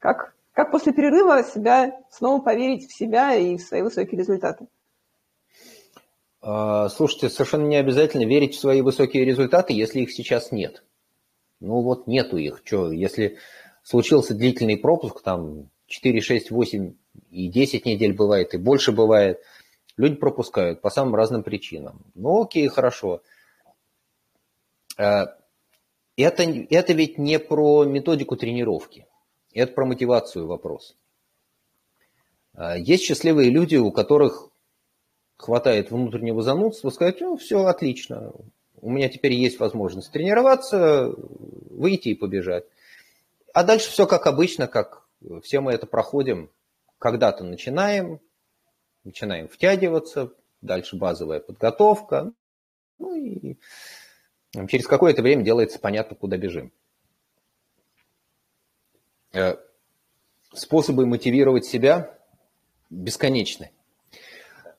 как, как после перерыва себя снова поверить в себя и в свои высокие результаты?
А, слушайте, совершенно не обязательно верить в свои высокие результаты, если их сейчас нет. Ну вот нету их. Что, если случился длительный пропуск, там 4, 6, 8 и 10 недель бывает, и больше бывает, люди пропускают по самым разным причинам. Ну окей, хорошо. А, это, это ведь не про методику тренировки, это про мотивацию вопрос. А, есть счастливые люди, у которых хватает внутреннего занудства, сказать, ну, все отлично, у меня теперь есть возможность тренироваться, выйти и побежать. А дальше все как обычно, как все мы это проходим. Когда-то начинаем, начинаем втягиваться, дальше базовая подготовка, ну и через какое-то время делается понятно, куда бежим. Э, способы мотивировать себя бесконечны.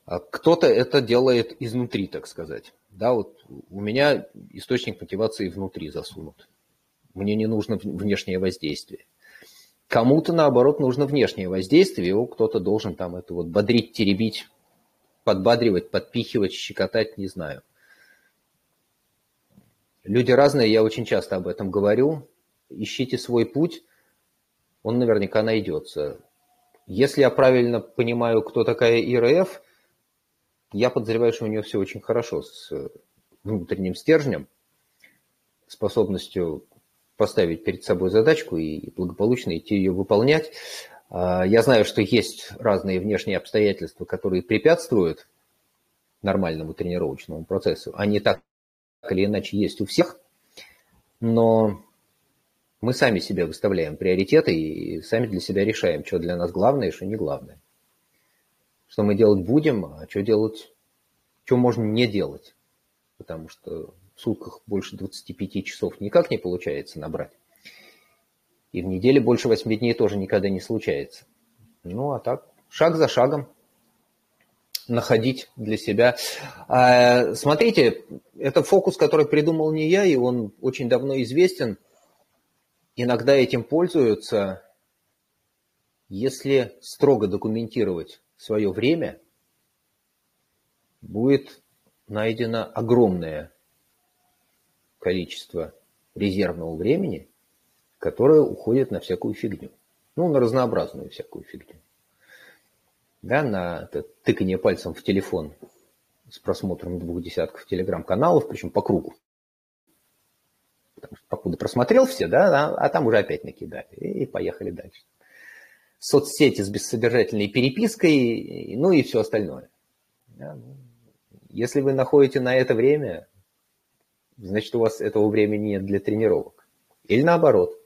А кто-то это делает изнутри, так сказать. Да, вот у меня источник мотивации внутри засунут. Мне не нужно внешнее воздействие. Кому-то, наоборот, нужно внешнее воздействие, его кто-то должен там это вот бодрить, теребить, подбадривать, подпихивать, щекотать, не знаю. Люди разные, я очень часто об этом говорю. Ищите свой путь, он наверняка найдется. Если я правильно понимаю, кто такая ИРФ, я подозреваю, что у нее все очень хорошо с э, внутренним стержнем, способностью поставить перед собой задачку и благополучно идти ее выполнять. А, я знаю, что есть разные внешние обстоятельства, которые препятствуют нормальному тренировочному процессу. Они так или иначе есть у всех, но мы сами себе выставляем приоритеты и сами для себя решаем, что для нас главное и что не главное что мы делать будем, а что делать, что можно не делать. Потому что в сутках больше 25 часов никак не получается набрать. И в неделе больше 8 дней тоже никогда не случается. Ну, а так, шаг за шагом находить для себя. А, смотрите, это фокус, который придумал не я, и он очень давно известен. Иногда этим пользуются, если строго документировать свое время будет найдено огромное количество резервного времени, которое уходит на всякую фигню. Ну, на разнообразную всякую фигню. Да, на это, тыкание пальцем в телефон с просмотром двух десятков телеграм-каналов, причем по кругу. Потому что покуда просмотрел все, да, а, а там уже опять накидали. И поехали дальше соцсети с бессодержательной перепиской, ну и все остальное. Ну, если вы находите на это время, значит, у вас этого времени нет для тренировок. Или наоборот.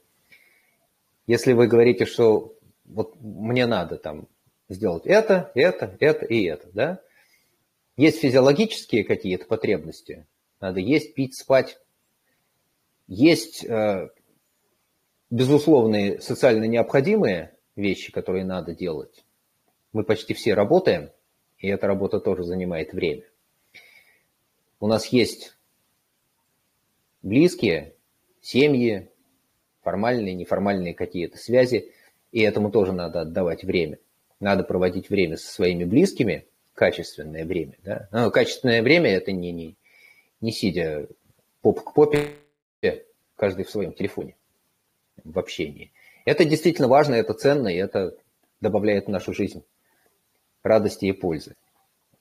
Если вы говорите, что вот мне надо там сделать это, это, это и это, да? Есть физиологические какие-то потребности. Надо есть, пить, спать. Есть э, безусловные социально необходимые вещи, которые надо делать. Мы почти все работаем, и эта работа тоже занимает время. У нас есть близкие, семьи, формальные, неформальные какие-то связи, и этому тоже надо отдавать время. Надо проводить время со своими близкими, качественное время. Да? Но качественное время – это не, не, не сидя поп к попе, каждый в своем телефоне в общении. Это действительно важно, это ценно, и это добавляет в нашу жизнь радости и пользы.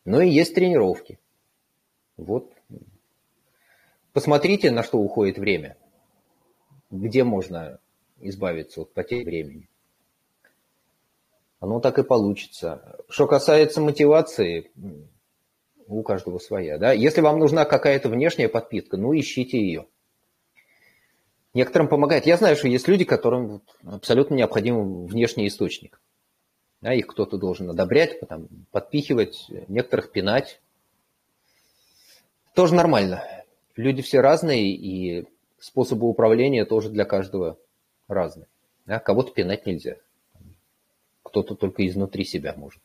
Но и есть тренировки. Вот. Посмотрите, на что уходит время. Где можно избавиться от потери времени. Оно так и получится. Что касается мотивации, у каждого своя. Да? Если вам нужна какая-то внешняя подпитка, ну ищите ее. Некоторым помогает. Я знаю, что есть люди, которым абсолютно необходим внешний источник. Да, их кто-то должен одобрять, потом подпихивать, некоторых пинать. Тоже нормально. Люди все разные, и способы управления тоже для каждого разные. Да, кого-то пинать нельзя. Кто-то только изнутри себя может.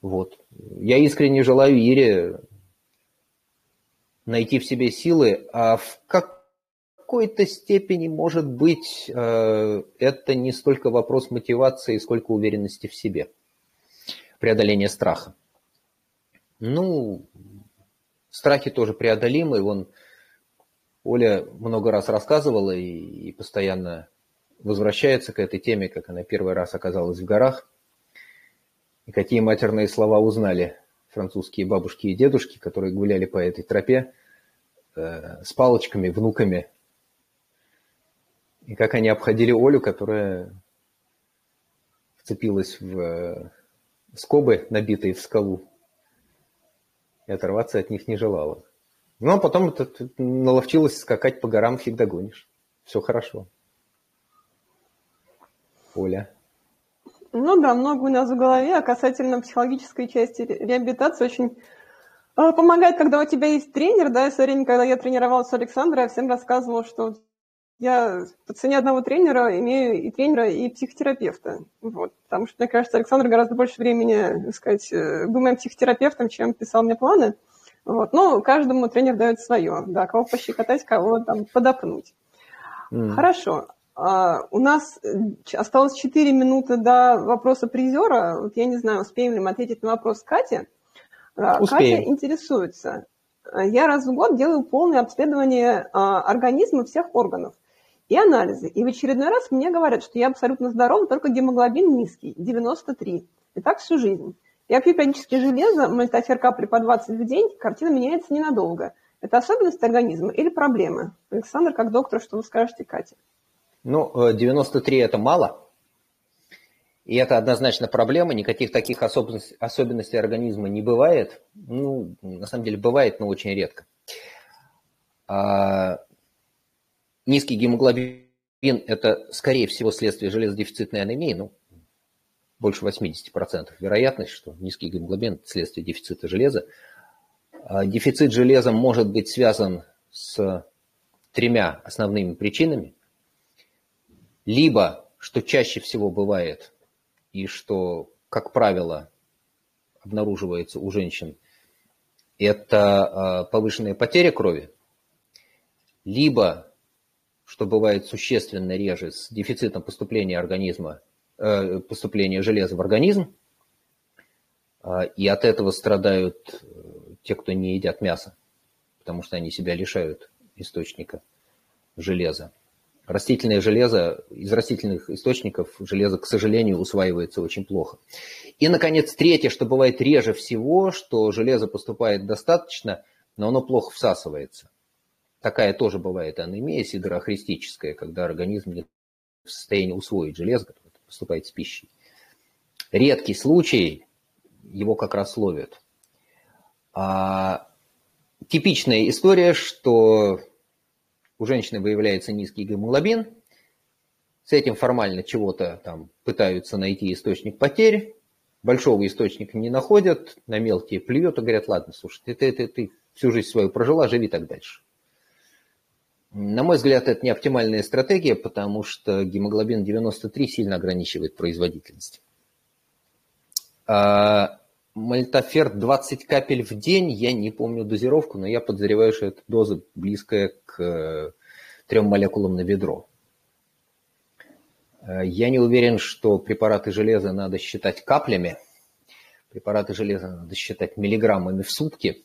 Вот. Я искренне желаю Ире найти в себе силы, а в какой-то степени, может быть, э, это не столько вопрос мотивации, сколько уверенности в себе, преодоление страха. Ну, страхи тоже преодолимы. Вон Оля много раз рассказывала и, и постоянно возвращается к этой теме, как она первый раз оказалась в горах. И какие матерные слова узнали французские бабушки и дедушки, которые гуляли по этой тропе э, с палочками, внуками. И как они обходили Олю, которая вцепилась в э, скобы, набитые в скалу, и оторваться от них не желала. Ну, а потом это, наловчилась скакать по горам, фиг догонишь. Все хорошо. Оля.
Ну да, много у нас в голове, а касательно психологической части реабилитации очень э, помогает, когда у тебя есть тренер, да, в свое время, когда я тренировалась с Александрой, я всем рассказывала, что я по цене одного тренера имею и тренера, и психотерапевта. Вот. Потому что, мне кажется, Александр гораздо больше времени, так сказать, э, был моим психотерапевтом, чем писал мне планы. Вот. Ну, каждому тренер дает свое, да, кого пощекотать, кого там подопнуть. Mm. Хорошо. Uh, у нас э, осталось 4 минуты до вопроса призера. Вот я не знаю, успеем ли мы ответить на вопрос Кати. Uh, Катя интересуется. Я раз в год делаю полное обследование uh, организма всех органов и анализы. И в очередной раз мне говорят, что я абсолютно здорова, только гемоглобин низкий, 93. И так всю жизнь. Я пью периодически железо, мальтофер капли по 20 в день, картина меняется ненадолго. Это особенность организма или проблемы? Александр, как доктор, что вы скажете Кате?
Ну, 93 э, это мало. И это однозначно проблема. Никаких таких особенностей, особенностей организма не бывает. Ну, на самом деле бывает, но очень редко. А, низкий гемоглобин – это, скорее всего, следствие железодефицитной анемии. Ну, больше 80% вероятность, что низкий гемоглобин – следствие дефицита железа. А, дефицит железа может быть связан с тремя основными причинами – либо, что чаще всего бывает, и что, как правило, обнаруживается у женщин, это а, повышенная потеря крови, либо, что бывает существенно реже, с дефицитом поступления организма, э, поступления железа в организм, а, и от этого страдают э, те, кто не едят мясо, потому что они себя лишают источника железа. Растительное железо, из растительных источников железо, к сожалению, усваивается очень плохо. И, наконец, третье, что бывает реже всего, что железо поступает достаточно, но оно плохо всасывается. Такая тоже бывает анемия сидорохристическая, когда организм не в состоянии усвоить железо, поступает с пищей. Редкий случай, его как раз ловят. А, типичная история, что у женщины выявляется низкий гемоглобин, с этим формально чего-то там пытаются найти источник потерь, большого источника не находят, на мелкие плюют и говорят, ладно, слушай, ты, ты, ты, ты всю жизнь свою прожила, живи так дальше. На мой взгляд, это не оптимальная стратегия, потому что гемоглобин 93 сильно ограничивает производительность. А Мальтофер 20 капель в день, я не помню дозировку, но я подозреваю, что это доза близкая к э, трем молекулам на ведро. Э, я не уверен, что препараты железа надо считать каплями. Препараты железа надо считать миллиграммами в сутки.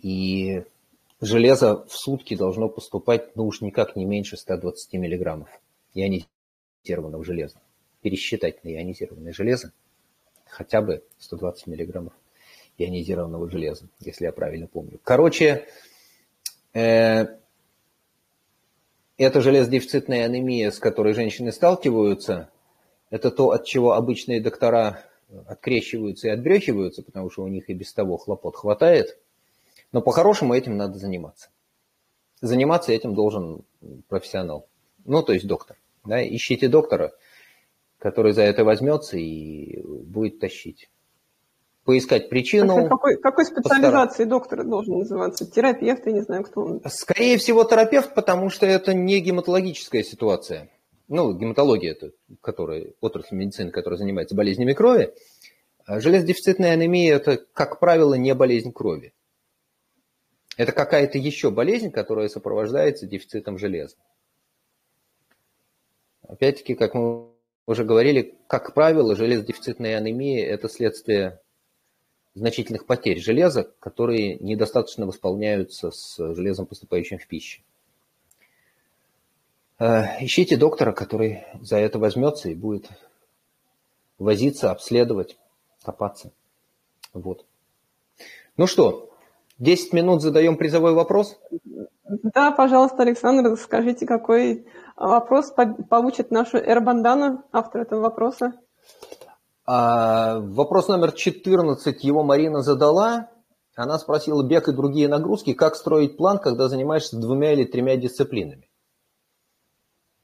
И железо в сутки должно поступать, ну уж никак не меньше 120 миллиграммов ионизированного железа. Пересчитать на ионизированное железо – хотя бы 120 миллиграммов ионизированного железа, если я правильно помню. Короче, э, эта железодефицитная анемия, с которой женщины сталкиваются, это то, от чего обычные доктора открещиваются и отбрехиваются, потому что у них и без того хлопот хватает. Но по-хорошему этим надо заниматься. Заниматься этим должен профессионал, ну, то есть доктор. Да? Ищите доктора – который за это возьмется и будет тащить. Поискать причину.
А какой, какой специализации постараться. доктор должен называться? Терапевт, я не знаю, кто он.
Скорее всего, терапевт, потому что это не гематологическая ситуация. Ну, гематология, это, которая, отрасль медицины, которая занимается болезнями крови. А железодефицитная анемия – это, как правило, не болезнь крови. Это какая-то еще болезнь, которая сопровождается дефицитом железа. Опять-таки, как мы уже говорили, как правило, железодефицитная анемия – это следствие значительных потерь железа, которые недостаточно восполняются с железом, поступающим в пищу. Э, ищите доктора, который за это возьмется и будет возиться, обследовать, копаться. Вот. Ну что, 10 минут задаем призовой вопрос?
Да, пожалуйста, Александр, скажите, какой вопрос получит наша Эрбандана, автор этого вопроса?
А, вопрос номер 14 его Марина задала. Она спросила, бег и другие нагрузки, как строить план, когда занимаешься двумя или тремя дисциплинами?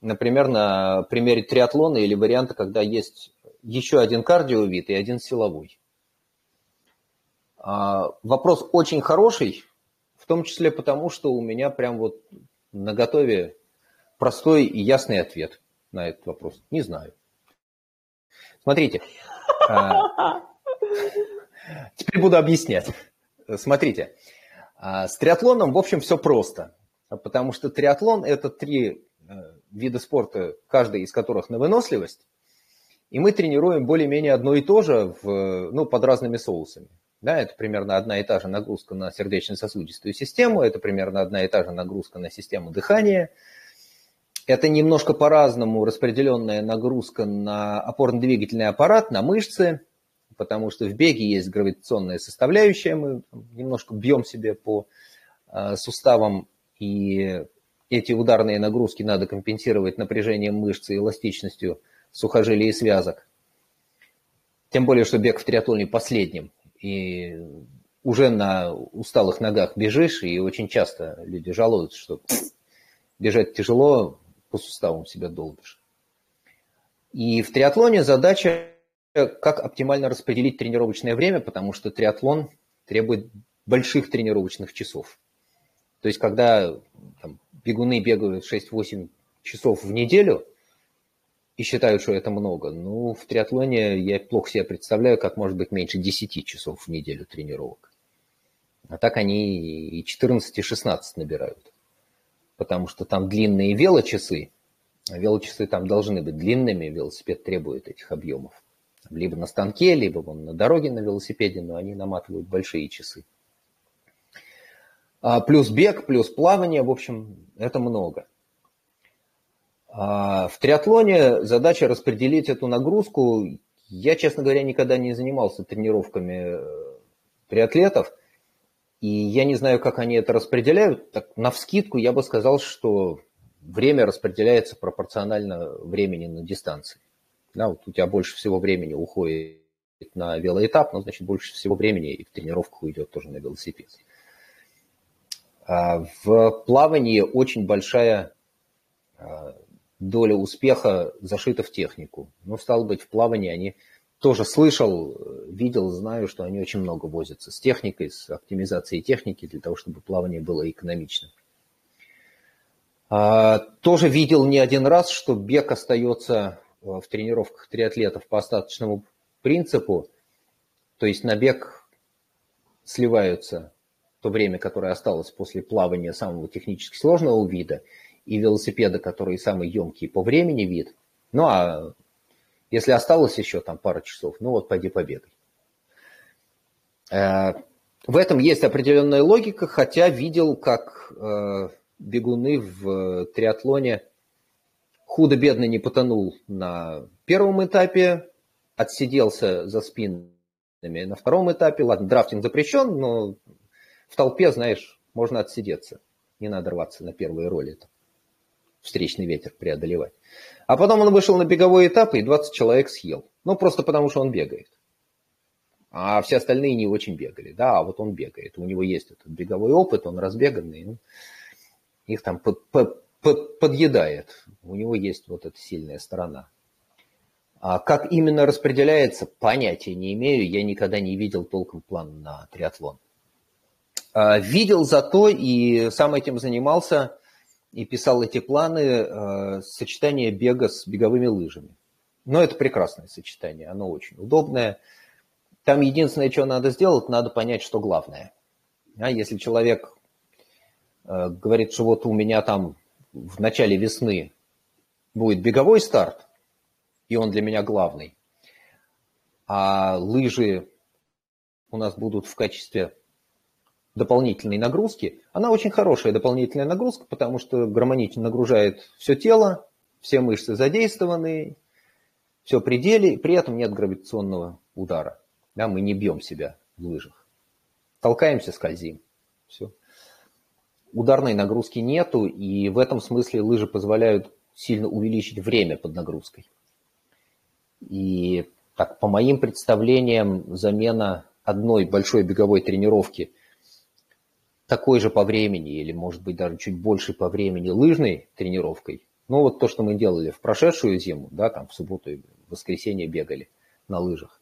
Например, на примере триатлона или варианта, когда есть еще один кардиовид и один силовой. А, вопрос очень хороший, в том числе потому, что у меня прям вот на готове простой и ясный ответ на этот вопрос. Не знаю. Смотрите. А, теперь буду объяснять. Смотрите. А, с триатлоном, в общем, все просто. Потому что триатлон – это три Э, виды спорта, каждый из которых на выносливость, и мы тренируем более-менее одно и то же в, ну, под разными соусами. Да, это примерно одна и та же нагрузка на сердечно-сосудистую систему, это примерно одна и та же нагрузка на систему дыхания, это немножко по-разному распределенная нагрузка на опорно-двигательный аппарат, на мышцы, потому что в беге есть гравитационная составляющая, мы немножко бьем себе по э, суставам, и эти ударные нагрузки надо компенсировать напряжением мышц и эластичностью сухожилий и связок. Тем более, что бег в триатлоне последним. И уже на усталых ногах бежишь, и очень часто люди жалуются, что бежать тяжело, по суставам себя долбишь. И в триатлоне задача, как оптимально распределить тренировочное время, потому что триатлон требует больших тренировочных часов. То есть, когда там, бегуны бегают 6-8 часов в неделю и считают, что это много, ну, в триатлоне я плохо себе представляю, как может быть меньше 10 часов в неделю тренировок. А так они и 14, и 16 набирают. Потому что там длинные велочасы, а велочасы там должны быть длинными, велосипед требует этих объемов. Либо на станке, либо вон на дороге на велосипеде, но они наматывают большие часы. А, плюс бег, плюс плавание, в общем, это много. А, в триатлоне задача распределить эту нагрузку. Я, честно говоря, никогда не занимался тренировками э, триатлетов, и я не знаю, как они это распределяют. Так, на вскидку я бы сказал, что время распределяется пропорционально времени на дистанции. Да, вот у тебя больше всего времени уходит на велоэтап, но значит больше всего времени и в тренировках уйдет тоже на велосипед. А, в плавании очень большая а, доля успеха зашита в технику. Ну, стало быть, в плавании они тоже слышал, видел, знаю, что они очень много возятся с техникой, с оптимизацией техники для того, чтобы плавание было экономичным. А, тоже видел не один раз, что бег остается в тренировках триатлетов по остаточному принципу, то есть на бег сливаются то время, которое осталось после плавания самого технически сложного вида, и велосипеда, который самый емкий по времени вид. Ну, а если осталось еще там пара часов, ну вот пойди побегай. Э, в этом есть определенная логика, хотя видел, как э, бегуны в триатлоне худо-бедно не потонул на первом этапе, отсиделся за спинами на втором этапе. Ладно, драфтинг запрещен, но в толпе, знаешь, можно отсидеться. Не надо рваться на первые роли. Это встречный ветер преодолевать. А потом он вышел на беговой этап и 20 человек съел. Ну, просто потому что он бегает. А все остальные не очень бегали. Да, а вот он бегает. У него есть этот беговой опыт, он разбеганный. Ну, их там под, под, под, подъедает. У него есть вот эта сильная сторона. А как именно распределяется, понятия не имею. Я никогда не видел толком план на триатлон. А, видел зато и сам этим занимался и писал эти планы а, сочетание бега с беговыми лыжами. Но это прекрасное сочетание, оно очень удобное. Там единственное, что надо сделать, надо понять, что главное. А если человек э, говорит, что вот у меня там в начале весны будет беговой старт, и он для меня главный, а лыжи у нас будут в качестве дополнительной нагрузки, она очень хорошая дополнительная нагрузка, потому что гармонично нагружает все тело, все мышцы задействованы, все пределе, при этом нет гравитационного удара. Да, мы не бьем себя в лыжах. Толкаемся, скользим. Все. Ударной нагрузки нету, и в этом смысле лыжи позволяют сильно увеличить время под нагрузкой. И так, по моим представлениям, замена одной большой беговой тренировки такой же по времени, или может быть даже чуть больше по времени лыжной тренировкой, ну вот то, что мы делали в прошедшую зиму, да, там в субботу и воскресенье бегали на лыжах.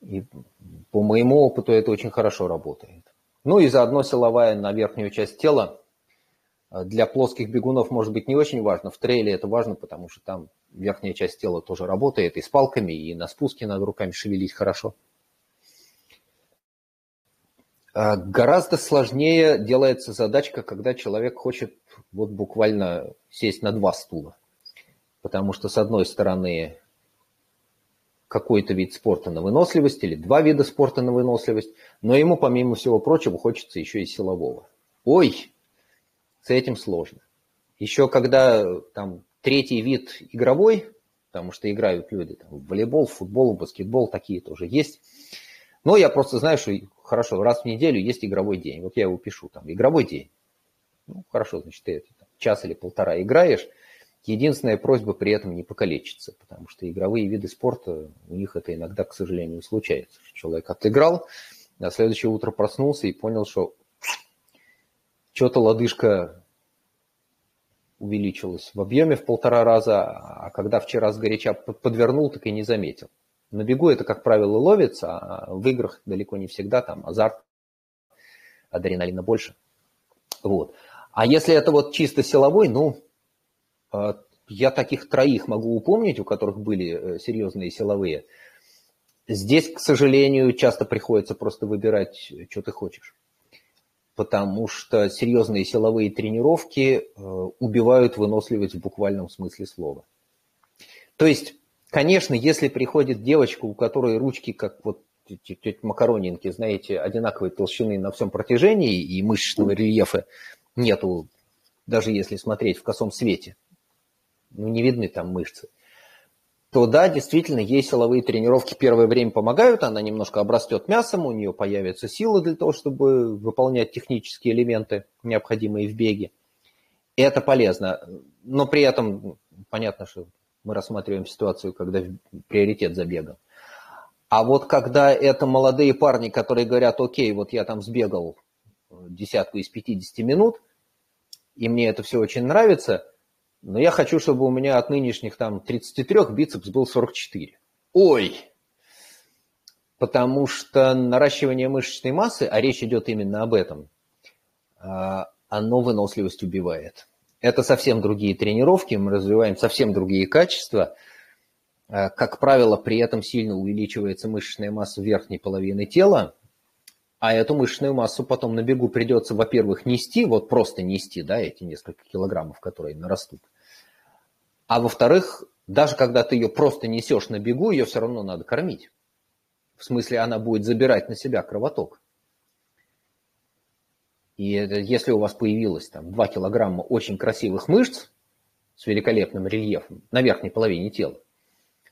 И по моему опыту это очень хорошо работает. Ну и заодно силовая на верхнюю часть тела. Для плоских бегунов может быть не очень важно. В трейле это важно, потому что там верхняя часть тела тоже работает и с палками, и на спуске над руками шевелить хорошо. А гораздо сложнее делается задачка, когда человек хочет вот буквально сесть на два стула. Потому что, с одной стороны, какой-то вид спорта на выносливость или два вида спорта на выносливость, но ему, помимо всего прочего, хочется еще и силового. Ой, с этим сложно. Еще когда там третий вид игровой, потому что играют люди там, в волейбол, в футбол, в баскетбол, такие тоже есть. Но я просто знаю, что хорошо, раз в неделю есть игровой день. Вот я его пишу, там, игровой день. Ну, хорошо, значит, ты это, там, час или полтора играешь. Единственная просьба при этом не покалечиться, потому что игровые виды спорта, у них это иногда, к сожалению, случается. Человек отыграл, на следующее утро проснулся и понял, что что-то лодыжка увеличилась в объеме в полтора раза, а когда вчера сгоряча подвернул, так и не заметил. На бегу это, как правило, ловится, а в играх далеко не всегда там азарт, адреналина больше. Вот. А если это вот чисто силовой, ну, э, я таких троих могу упомнить, у которых были э, серьезные силовые. Здесь, к сожалению, часто приходится просто выбирать, что ты хочешь. Потому что серьезные силовые тренировки э, убивают выносливость в буквальном смысле слова. То есть Конечно, если приходит девочка, у которой ручки, как вот тетя Макаронинки, знаете, одинаковой толщины на всем протяжении и мышечного рельефа нету, даже если смотреть в косом свете, ну, не видны там мышцы, то да, действительно, ей силовые тренировки первое время помогают, она немножко обрастет мясом, у нее появится сила для того, чтобы выполнять технические элементы, необходимые в беге. Это полезно. Но при этом понятно, что мы рассматриваем ситуацию, когда приоритет забега. А вот когда это молодые парни, которые говорят, окей, вот я там сбегал десятку из 50 минут, и мне это все очень нравится, но я хочу, чтобы у меня от нынешних там 33 бицепс был 44. Ой! Потому что наращивание мышечной массы, а речь идет именно об этом, а, оно выносливость убивает. Это совсем другие тренировки, мы развиваем совсем другие качества. Э, как правило, при этом сильно увеличивается мышечная масса верхней половины тела, а эту мышечную массу потом на бегу придется, во-первых, нести, вот просто нести, да, эти несколько килограммов, которые нарастут. А во-вторых, даже когда ты ее просто несешь на бегу, ее все равно надо кормить. В смысле, она будет забирать на себя кровоток. И если у вас появилось там 2 килограмма очень красивых мышц с великолепным рельефом на верхней половине тела,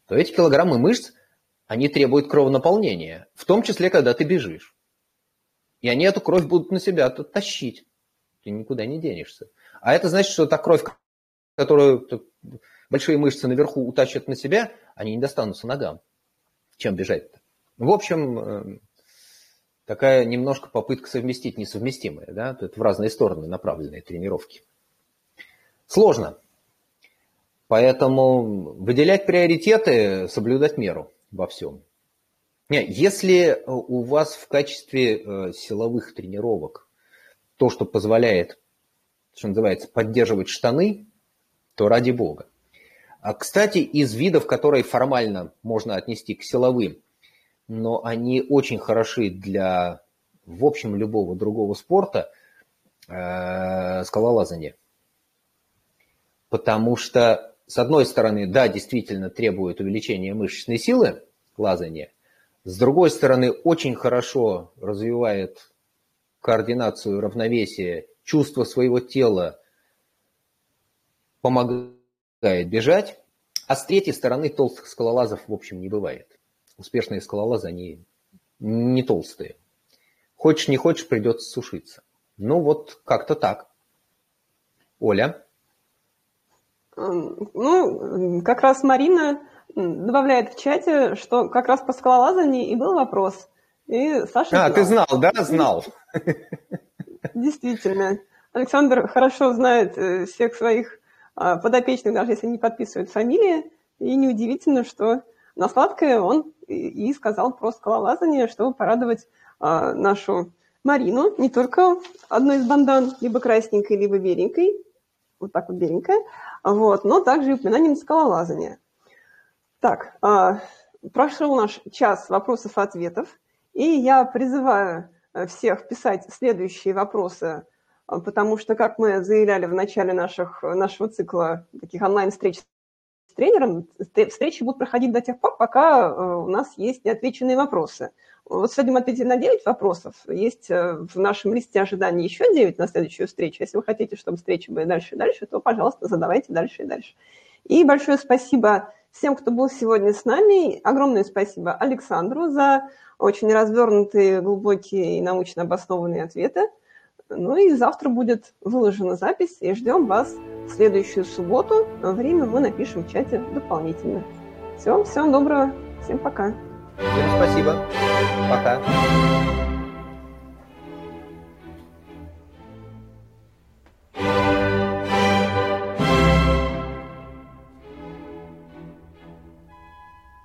то эти килограммы мышц, они требуют кровонаполнения, в том числе, когда ты бежишь. И они эту кровь будут на себя тащить. Ты никуда не денешься. А это значит, что та кровь, которую большие мышцы наверху утащат на себя, они не достанутся ногам. Чем бежать-то? В общем, э, такая немножко попытка совместить несовместимое, да, это в разные стороны направленные тренировки. Сложно. Поэтому выделять приоритеты, соблюдать меру во всем. Нет, если у вас в качестве э, силовых тренировок то, что позволяет, что называется, поддерживать штаны, то ради бога. А, кстати, из видов, которые формально можно отнести к силовым, но они очень хороши для, в общем, любого другого спорта. э, скалолазание. Потому что, с одной стороны, да, действительно требует увеличения мышечной силы лазание, с другой стороны, очень хорошо развивает координацию, равновесие, чувство своего тела, помогает бежать, а с третьей стороны толстых скалолазов, в общем, не бывает. Успешные скалолазы, они не толстые. Хочешь, не хочешь, придется сушиться. Ну вот как-то так. Оля?
Ну, как раз Марина добавляет в чате, что как раз по скалолазанию и был вопрос. И Саша
А, знал. ты знал, да? Знал.
Действительно. Александр хорошо знает э, всех своих а, подопечных, даже если не подписывают фамилии. И неудивительно, что на сладкое он и сказал про скалолазание, чтобы порадовать а, нашу Марину, не только одной из бандан, либо красненькой, либо беленькой, вот так вот беленькая, вот, но также и упоминанием скалолазания. Так, а, прошел наш час вопросов-ответов, и я призываю э, всех писать следующие вопросы, а, потому что, как мы заявляли в начале наших, нашего цикла таких онлайн-встреч тренером, встречи будут проходить до тех пор, пока э, у нас есть неотвеченные вопросы. Вот сегодня мы ответили на 9 вопросов. Есть э, в нашем листе ожиданий еще 9 на следующую встречу. Если вы хотите, чтобы встречи были дальше и дальше, то, пожалуйста, задавайте дальше и дальше. И большое спасибо всем, кто был сегодня с нами. Огромное спасибо Александру за очень развернутые, глубокие и научно обоснованные ответы. Ну и завтра будет выложена запись, и ждем вас в следующую субботу. Время мы напишем в чате дополнительно. Всем, всем доброго, всем пока.
Всем спасибо. Пока.